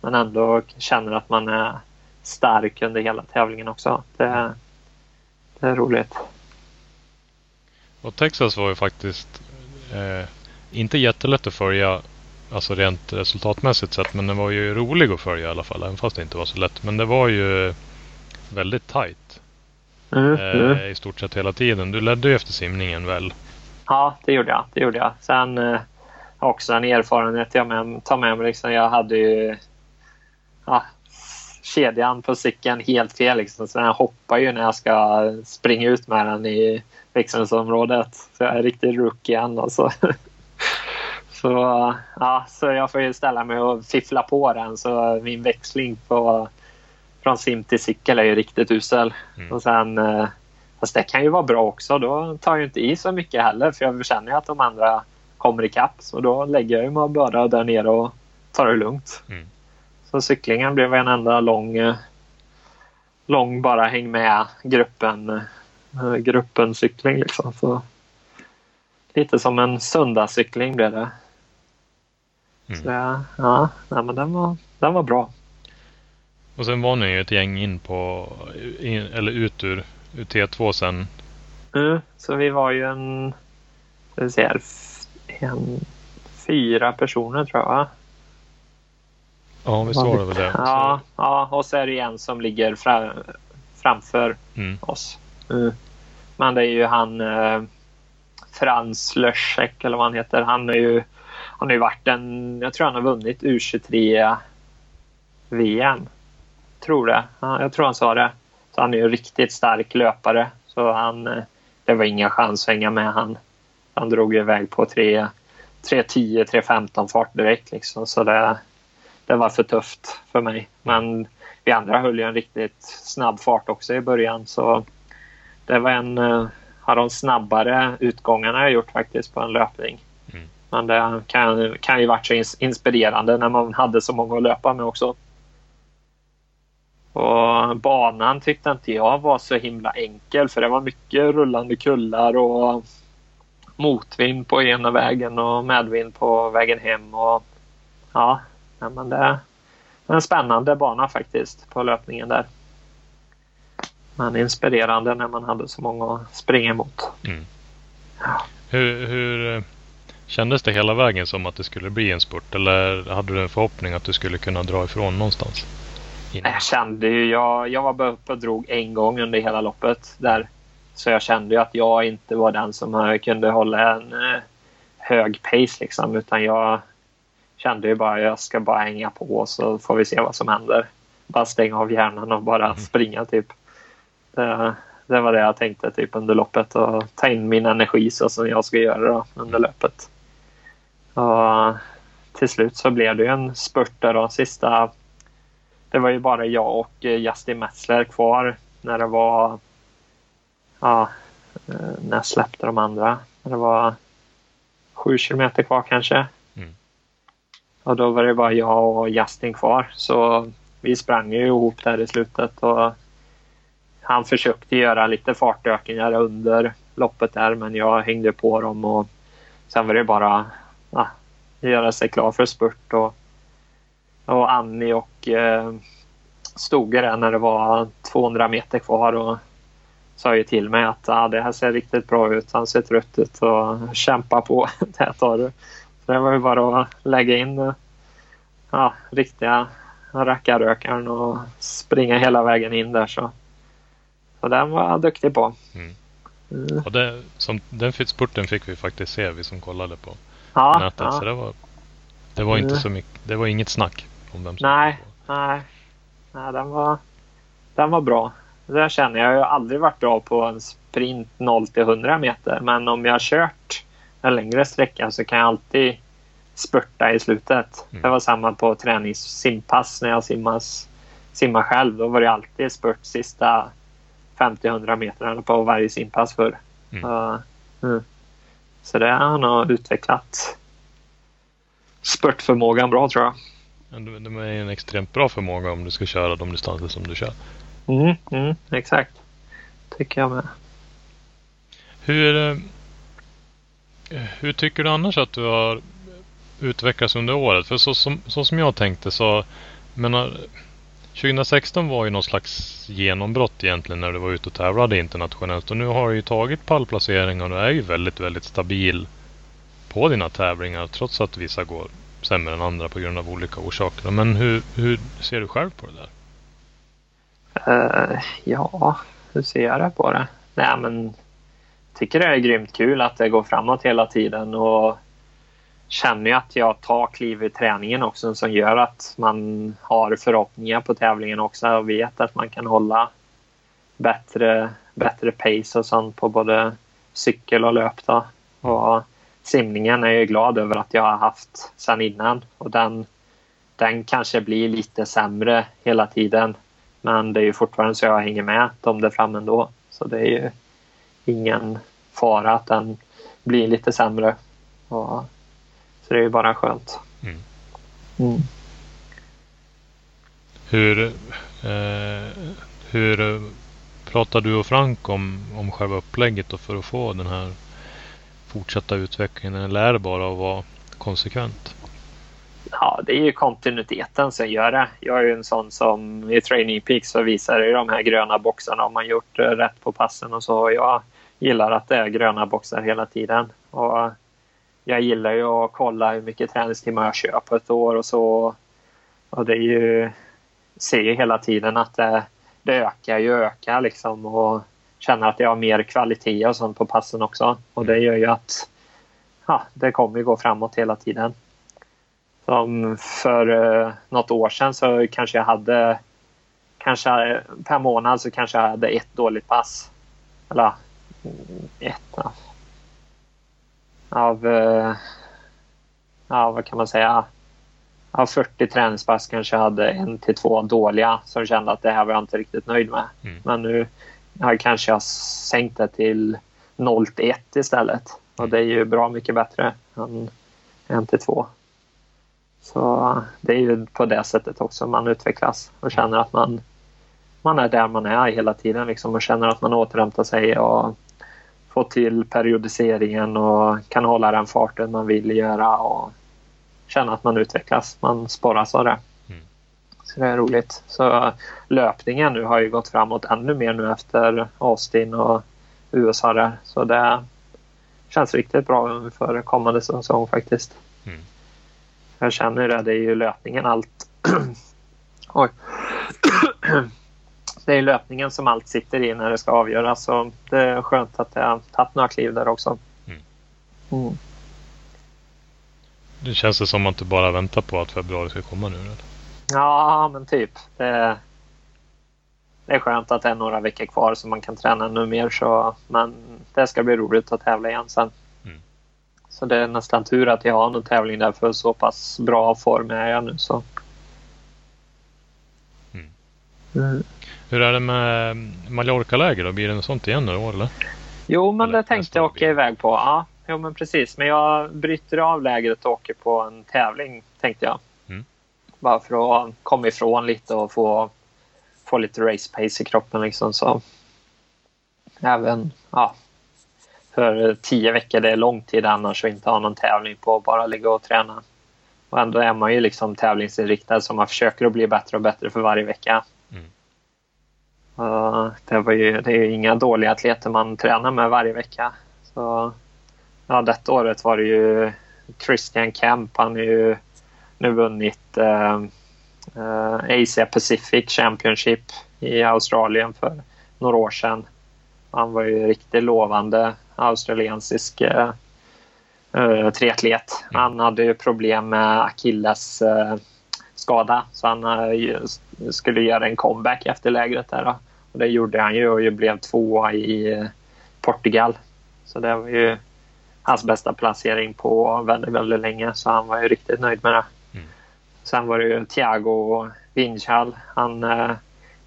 men ändå känner att man är stark under hela tävlingen också. Det, det är roligt. Och Texas var ju faktiskt eh, inte jättelätt att följa Alltså rent resultatmässigt sett. Men den var ju rolig att följa i alla fall. Även fast det inte var så lätt. Men det var ju väldigt tight. Mm, eh, mm. I stort sett hela tiden. Du ledde ju efter simningen väl? Ja, det gjorde jag. Det gjorde jag. Sen eh, också en erfarenhet jag med, tar med mig. Liksom, jag hade ju ja, kedjan på cykeln helt fel. Liksom. Så den hoppar ju när jag ska springa ut med den i växlingsområdet. Så jag är riktigt rookie än. Alltså. Så, ja, så jag får ju ställa mig och fiffla på den. Så min växling på, från sim till cykel är ju riktigt usel. Mm. Och sen, eh, fast det kan ju vara bra också. Då tar jag inte i så mycket heller. För jag känner ju att de andra kommer ikapp. Så då lägger jag mig bara där nere och tar det lugnt. Mm. Så cyklingen blev en enda lång, eh, lång bara häng med gruppen, eh, gruppen cykling. Liksom. Så lite som en söndagscykling blev det. Mm. Så ja, ja men den var, den var bra. Och sen var ni ju ett gäng in på, in, eller ut ur, ur T2 sen. Mm, så vi var ju en, ska säga, en fyra personer tror jag. Ja, var det väl det. Ja, ja, och så är det en som ligger fra, framför mm. oss. Mm. Men det är ju han eh, Frans Löschek eller vad han heter. Han är ju han har ju varit en, jag tror han har vunnit U23 VM. Tror det. Ja, jag tror han sa det. Så han är ju en riktigt stark löpare. Så han, eh, det var inga chans att hänga med han. Han drog iväg på 3.10, 3.15 fart direkt liksom. Så det, det var för tufft för mig. Men vi andra höll ju en riktigt snabb fart också i början. Så det var en av eh, de snabbare utgångarna jag gjort faktiskt på en löpning. Men det kan, kan ju varit så inspirerande när man hade så många att löpa med också. Och banan tyckte inte jag var så himla enkel för det var mycket rullande kullar och motvind på ena vägen och medvind på vägen hem. Och, ja, men det är en spännande bana faktiskt på löpningen där. Men inspirerande när man hade så många att springa emot. Mm. Ja. Hur, hur Kändes det hela vägen som att det skulle bli en spurt eller hade du en förhoppning att du skulle kunna dra ifrån någonstans? Innan? Jag kände ju, jag, jag var bara uppe och drog en gång under hela loppet där. Så jag kände ju att jag inte var den som kunde hålla en eh, hög pace liksom utan jag kände ju bara att jag ska bara hänga på så får vi se vad som händer. Bara stänga av hjärnan och bara mm. springa typ. Det, det, var det jag tänkte typ under loppet och ta in min energi så som jag ska göra då, under löpet. Och till slut så blev det en spurt där då, sista... Det var ju bara jag och Justin Metzler kvar när det var... Ja, eh, när jag släppte de andra. När det var sju kilometer kvar kanske. Och då var det bara jag och Justin kvar. Så vi sprang ju ihop där i slutet. Och han försökte göra lite fartökningar under loppet där men jag hängde på dem och sen var det bara ja, göra sig klar för spurt. Och, och Annie och eh, stod där när det var 200 meter kvar och sa ju till mig att ah, det här ser riktigt bra ut. Han ser trött ut och kämpa på. det tar du. Så det var ju bara att lägga in ja, riktiga rackarrökaren och springa hela vägen in där. Så, så den var jag duktig på. Mm. Mm. Och det, som, den spurten fick vi faktiskt se, vi som kollade på ja, nätet. Ja. Så det var Det var inte mm. så mycket. Det var inget snack om vem som Nej, nej. Nej, den var, den var bra. Det känner jag. Jag har aldrig varit bra på en sprint 0 till 100 meter. Men om jag har kört en längre sträcka så kan jag alltid spurta i slutet. Mm. Det var samma på träningssimpass när jag simmas, simmar själv. Då var det alltid spurt sista 50-100 meterna på varje simpass för. Mm. Uh, mm. Så det har nog utvecklat spurtförmågan bra tror jag. Det är en extremt bra förmåga om du ska köra de distanser som du kör. Mm, mm, exakt. Tycker jag med. Hur, eh, hur tycker du annars att du har utvecklats under året? För så som, så som jag tänkte så menar, eh, 2016 var ju någon slags genombrott egentligen när du var ute och tävlade internationellt. Och nu har du ju tagit pallplaceringar och du är ju väldigt, väldigt stabil på dina tävlingar trots att vissa går sämre än andra på grund av olika orsaker. Men hur, hur ser du själv på det där? Uh, ja, hur ser jag det på det? Nej, men tycker det är grymt kul att det går framåt hela tiden och känner ju att jag tar kliv i träningen också som gör att man har förhoppningar på tävlingen också och vet att man kan hålla bättre, bättre pace och sånt på både cykel och löp. Då. Och simningen är jag glad över att jag har haft sedan innan och den, den kanske blir lite sämre hela tiden. Men det är ju fortfarande så jag hänger med om där framme ändå. Så det är ju ingen fara att den blir lite sämre. Och, så det är ju bara skönt. Mm. Mm. Hur, eh, hur pratar du och Frank om, om själva upplägget och för att få den här fortsätta utvecklingen? Eller är det bara att vara konsekvent? Ja, det är ju kontinuiteten som gör det. Jag är ju en sån som i Training Peaks så visar det de här gröna boxarna om man gjort eh, rätt på passen och så. Jag gillar att det är gröna boxar hela tiden. Och jag gillar ju att kolla hur mycket träningstimmar jag kör på ett år och så. Och det är ju, ser ju hela tiden att det, det ökar ju ökar liksom och känner att jag har mer kvalitet och sånt på passen också. Och det gör ju att ja, det kommer ju gå framåt hela tiden. Som för uh, något år sedan så kanske jag hade kanske per månad så kanske jag hade ett dåligt pass. Eller ett av, uh, ja vad kan man säga, av 40 träningspass kanske jag hade en till två dåliga som kände att det här var jag inte riktigt nöjd med. Mm. Men nu har kanske jag sänkt det till 0 till 1 istället. Och det är ju bra mycket bättre än 1 till 2. Så det är ju på det sättet också man utvecklas och känner att man, man är där man är hela tiden liksom och känner att man återhämtar sig och får till periodiseringen och kan hålla den farten man vill göra och känna att man utvecklas. Man sporras av det. Mm. Så det är roligt. Så löpningen nu har ju gått framåt ännu mer nu efter Austin och USA där. Så det känns riktigt bra för kommande säsong faktiskt. Mm. Jag känner det, det är ju löpningen allt. Oj. det är löpningen som allt sitter i när det ska avgöras. Så det är skönt att jag har tagit några kliv där också. Mm. Mm. Det känns det som att du bara väntar på att februari ska komma nu? Eller? Ja, men typ. Det, det är skönt att det är några veckor kvar så man kan träna ännu mer. Så, men det ska bli roligt att tävla igen sen. Så det är nästan tur att jag har någon tävling där för så pass bra form är jag nu. Så. Mm. Hur är det med Mallorca-läger då? Blir det något sånt igen i år eller? Jo, men eller, det tänkte jag åka iväg på. Ja, jo, men precis. Men jag bryter av lägret och åker på en tävling tänkte jag. Mm. Bara för att komma ifrån lite och få, få lite race pace i kroppen liksom. Så. Även, ja, för tio veckor det är lång tid annars att inte ha någon tävling på bara ligga och träna. Och ändå är man ju liksom tävlingsinriktad så man försöker att bli bättre och bättre för varje vecka. Det, var ju, det är ju inga dåliga atleter man tränar med varje vecka. Så, ja, detta året var det ju Christian Kemp. Han har ju nu vunnit uh, Asia Pacific Championship i Australien för några år sedan. Han var ju riktigt lovande australiensisk eh, uh, triatlet. Mm. Han hade ju problem med akilles uh, skada så han uh, skulle göra en comeback efter lägret där. Och det gjorde han ju och blev tvåa i Portugal. Så det var ju hans bästa placering på väldigt, väldigt länge så han var ju riktigt nöjd med det. Mm. Sen var det ju Thiago Vinchal. Han eh,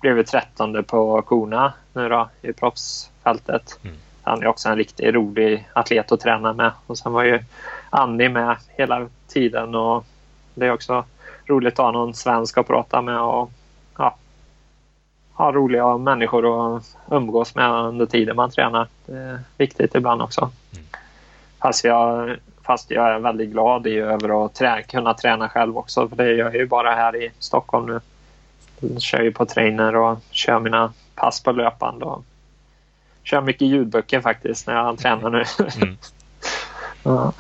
blev ju trettonde på Kona nu då i proffsfältet. Mm. Han är också en riktigt rolig atlet att träna med. Och sen var ju Annie med hela tiden och det är också roligt att ha någon svensk att prata med och ha roliga människor att umgås med under tiden man tränar. Det är viktigt ibland också. Mm. Fast jag, fast jag är väldigt glad i över att trä, kunna träna själv också. För det gör jag ju bara här i Stockholm nu. Jag kör ju på trainer och kör mina pass på löpande. Och kör mycket ljudböcker faktiskt när jag tränar nu. Mm. ja.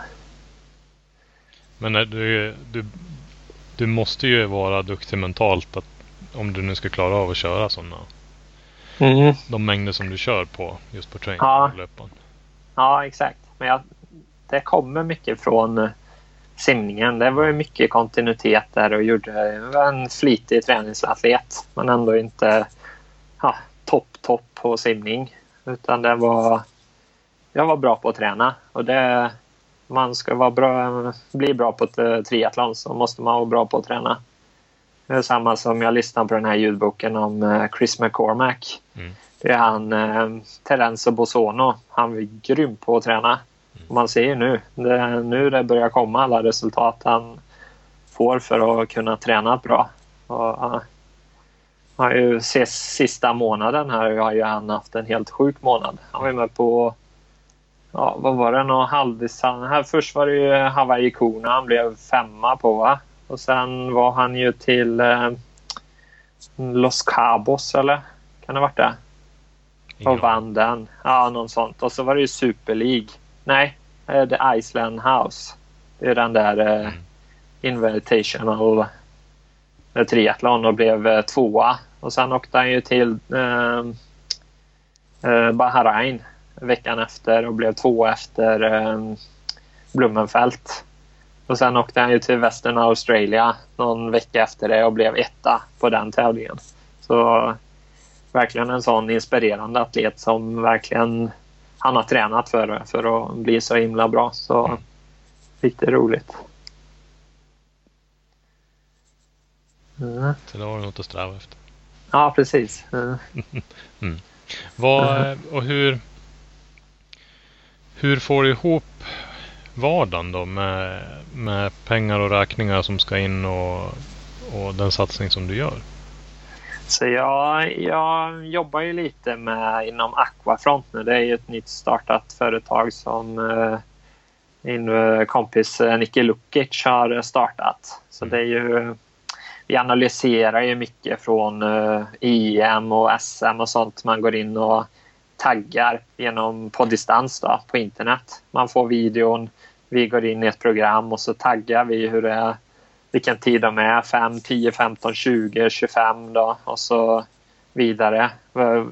Men du, du, du måste ju vara duktig mentalt att, om du nu ska klara av att köra sådana. Mm. De mängder som du kör på just på trainer ja. löpan. Ja, exakt. Men jag, det kommer mycket från eh, simningen. Det var ju mycket kontinuitet där och gjorde, var en flitig träningsatlet men ändå inte ja, topp, topp på simning. Utan det var, jag var bra på att träna och det, man ska vara bra, bli bra på eh, triathlon så måste man vara bra på att träna. Det är samma som jag lyssnade på den här ljudboken om eh, Chris McCormack. Mm. Det är han eh, Terenzo Bosono. Han är grym på att träna. Man ser ju nu, det, nu det börjar komma alla resultat han får för att kunna träna bra. Och, uh, har ju sista månaden här har ju han haft en helt sjuk månad. Han var med på, ja vad var det, någon halvdistans. Här först var det ju Hawaii Kona han blev femma på va? Och sen var han ju till eh, Los Cabos eller? Kan det ha varit det? Och vann den. Ja, någon sånt. Och så var det ju Super League. Nej, eh, The Iceland House. Det är den där eh, mm. Invitational eh, triathlon och blev eh, tvåa. Och sen åkte han ju till eh, eh, Bahrain veckan efter och blev tvåa efter eh, Blumenfält. Och sen åkte han ju till Western Australia någon vecka efter det och blev etta på den tävlingen. Så verkligen en sån inspirerande atlet som verkligen han har tränat för, för att bli så himla bra. Så mm. riktigt roligt. Mm. Så då har du något att sträva efter. Ja, precis. Mm. mm. Vad, och hur, hur får du ihop vardagen då med, med pengar och räkningar som ska in och, och den satsning som du gör? Så jag, jag jobbar ju lite med inom Aquafront nu. Det är ju ett nytt startat företag som eh, min eh, kompis eh, Niki Lukic har startat. Så mm. det är ju, vi analyserar ju mycket från eh, EM och SM och sånt. Man går in och taggar genom på distans då, på internet. Man får videon, vi går in i ett program och så taggar vi hur det är vilken tid de är, 5, 10, 15, 20, 25 då och så vidare.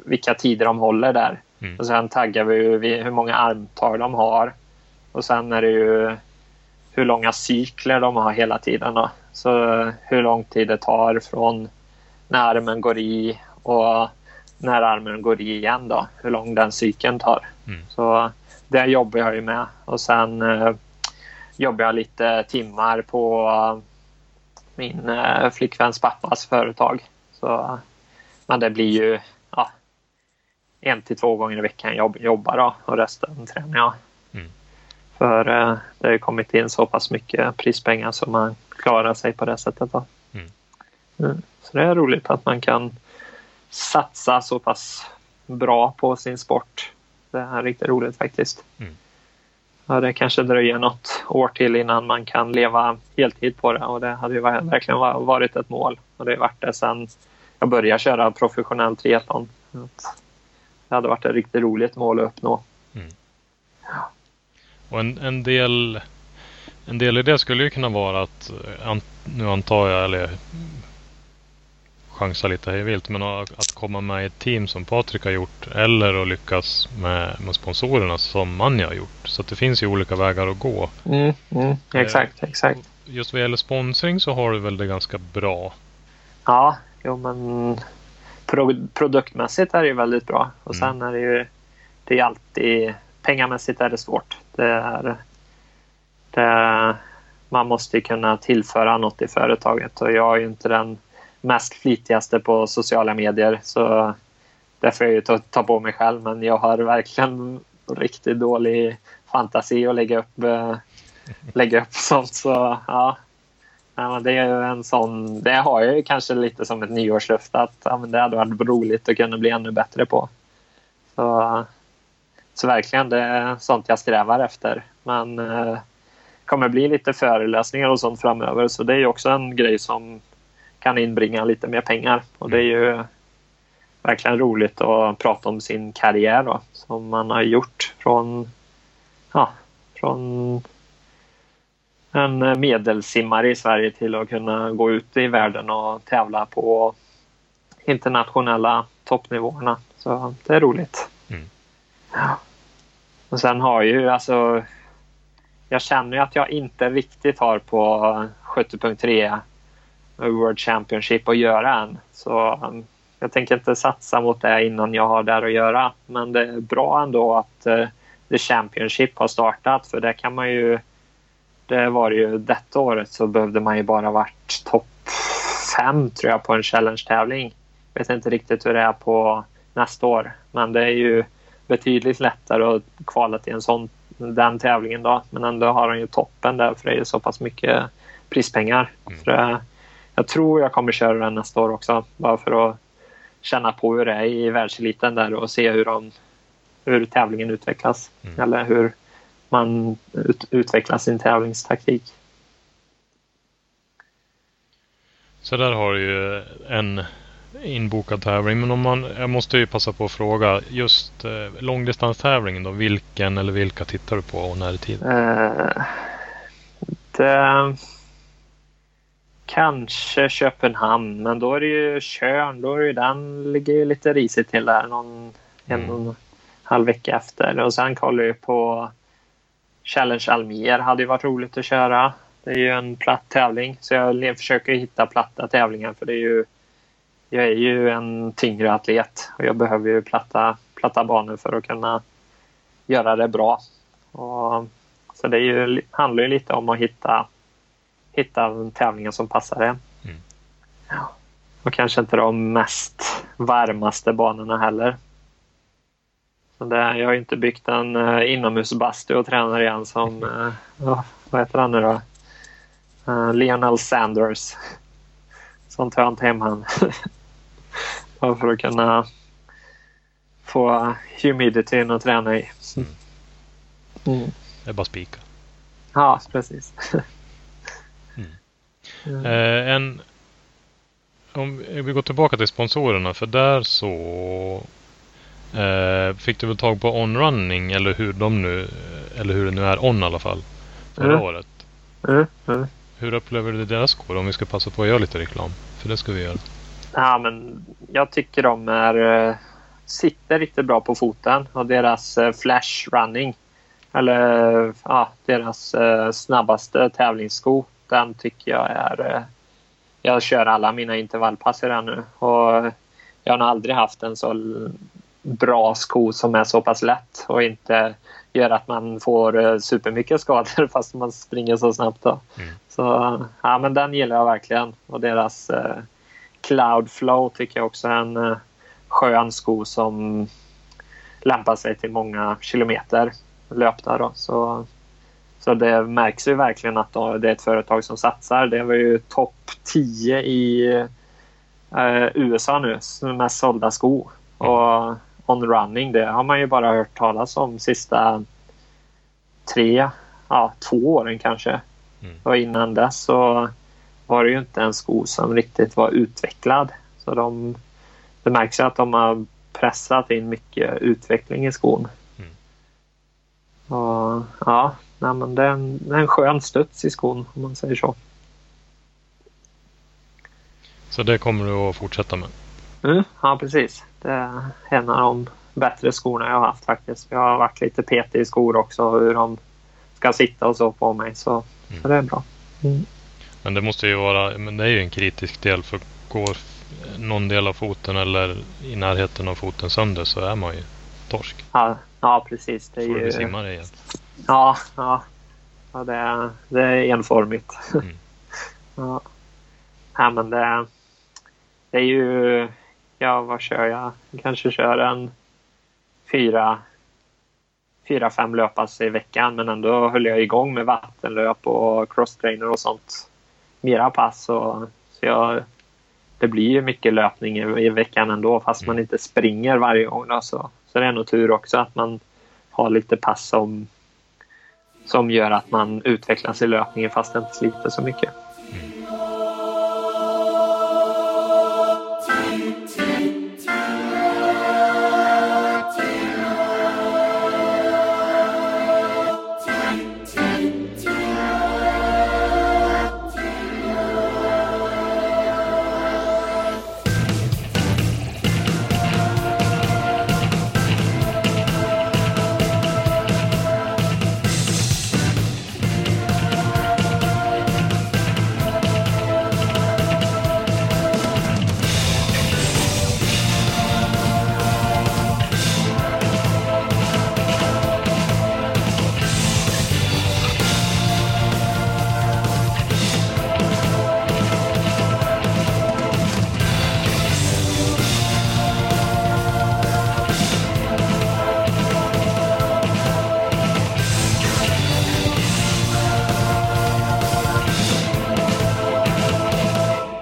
Vilka tider de håller där. Mm. Och sen taggar vi hur många armtag de har. Och sen är det ju hur långa cykler de har hela tiden. Då. Så hur lång tid det tar från när armen går i och när armen går i igen. Då, hur lång den cykeln tar. Mm. Så det jobbar jag ju med. Och sen eh, jobbar jag lite timmar på min eh, flickväns pappas företag. Så, men det blir ju ja, en till två gånger i veckan jag jobbar då, och resten tränar jag. Mm. För eh, det har kommit in så pass mycket prispengar så man klarar sig på det sättet. Då. Mm. Mm. Så det är roligt att man kan satsa så pass bra på sin sport. Det är riktigt roligt faktiskt. Mm ja, det kanske dröjer något år till innan man kan leva heltid på det och det hade ju verkligen varit ett mål och det har varit det sedan jag började köra professionell triathlon. Det hade varit ett riktigt roligt mål att uppnå. Mm. Ja. Och en, en, del en del i det skulle ju kunna vara att, nu antar jag, eller chansa lite hej vilt. Men att komma med i ett team som Patrik har gjort eller att lyckas med, med sponsorerna som Manja har gjort. Så det finns ju olika vägar att gå. Mm, mm, exakt, exakt. Just vad gäller sponsring så har du väl det ganska bra? Ja, jo men pro produktmässigt är det ju väldigt bra. Och sen mm. är det ju det är alltid pengamässigt är det svårt. Det är, det, man måste kunna tillföra något i företaget och jag är ju inte den mest flitigaste på sociala medier så det får jag ju ta, ta på mig själv men jag har verkligen riktigt dålig fantasi att lägga upp, äh, lägga upp sånt så ja. ja det är ju en sån, det har jag ju kanske lite som ett nyårslöfte att ja, men det hade varit roligt att kunna bli ännu bättre på. Så, så verkligen, det är sånt jag strävar efter. Men eh, kommer bli lite föreläsningar och sånt framöver så det är ju också en grej som kan inbringa lite mer pengar och det är ju verkligen roligt att prata om sin karriär då, som man har gjort från, ja, från en medelsimmare i Sverige till att kunna gå ut i världen och tävla på internationella toppnivåerna. Så det är roligt. Mm. Ja. Och sen har ju alltså jag känner ju att jag inte riktigt har på 70.3 World Championship att göra än. Så um, jag tänker inte satsa mot det innan jag har där att göra. Men det är bra ändå att uh, The Championship har startat för det kan man ju det var ju detta året så behövde man ju bara varit topp fem tror jag på en challenge-tävling. Jag vet inte riktigt hur det är på nästa år men det är ju betydligt lättare att kvala till en sån den tävlingen då. Men ändå har han ju toppen där för det är så pass mycket prispengar. Mm. För, jag tror jag kommer köra den nästa år också bara för att känna på hur det är i världseliten där och se hur, de, hur tävlingen utvecklas. Mm. Eller hur man ut, utvecklar sin tävlingstaktik. Så där har du ju en inbokad tävling. Men om man, jag måste ju passa på att fråga. Just eh, långdistanstävlingen då. Vilken eller vilka tittar du på och när i tid? Uh, det, kanske Köpenhamn. Men då är det ju Körn. Då är det, den ligger ju lite risigt till där. Någon en och en halv vecka efter. Och sen kollar jag på Challenge Almer. Hade ju varit roligt att köra. Det är ju en platt tävling. Så jag försöker hitta platta tävlingar. För det är ju jag är ju en tyngre atlet och jag behöver ju platta, platta banor för att kunna göra det bra. Och, så det ju, handlar ju lite om att hitta, hitta tävlingar som passar en. Mm. Ja. Och kanske inte de mest varmaste banorna heller. Så det, jag har inte byggt en uh, inomhusbastu och tränar igen som, uh, vad heter han nu då? Uh, Lionel Sanders. Sånt har jag inte hemma för att kunna få humidityn att träna i. Mm. Mm. Det är bara spika. Ja, precis. mm. eh, en, om vi går tillbaka till sponsorerna för där så eh, fick du väl tag på OnRunning eller hur de nu eller hur det nu är On i alla fall förra mm. året. Mm. mm. Hur upplever du deras skor om vi ska passa på att göra lite reklam? För det ska vi göra. Ja, men jag tycker de är, eh, sitter riktigt bra på foten och deras eh, flash running eller ja, deras eh, snabbaste tävlingssko den tycker jag är jag kör alla mina intervallpass i den nu och jag har aldrig haft en så bra sko som är så pass lätt och inte gör att man får supermycket skador fast man springer så snabbt. Då. Mm. Så ja, men den gillar jag verkligen och deras Cloudflow tycker jag också är en uh, skön sko som lämpar sig till många kilometer löpta. Då. Så, så det märks ju verkligen att det är ett företag som satsar. Det var ju topp 10 i uh, USA nu, mest sålda sko. Och On Running, det har man ju bara hört talas om sista tre, ja, två åren kanske. Mm. Och innan dess så var det ju inte en sko som riktigt var utvecklad. Så de, det märks ju att de har pressat in mycket utveckling i skon. Mm. Och, ja, nej, men det är, en, det är en skön studs i skon om man säger så. Så det kommer du att fortsätta med? Mm, ja, precis. Det är en av de bättre skorna jag har haft faktiskt. Jag har varit lite petig i skor också, hur de ska sitta och så på mig. Så, mm. så det är bra. Mm. Men det måste ju vara, men det är ju en kritisk del för går någon del av foten eller i närheten av foten sönder så är man ju torsk. Ja, ja precis. Det är Får ju... du simma igen. Ja, ja. ja det, är, det är enformigt. Mm. ja. ja, men det, det är ju... Ja, vad kör jag? kanske kör en fyra, fyra fem löppass i veckan men ändå höll jag igång med vattenlöp och crosstrainer och sånt. Mera pass. Och, så jag, det blir ju mycket löpning i, i veckan ändå fast mm. man inte springer varje gång. Då, så, så det är nog tur också att man har lite pass som, som gör att man utvecklas i löpningen fast det inte sliter så mycket.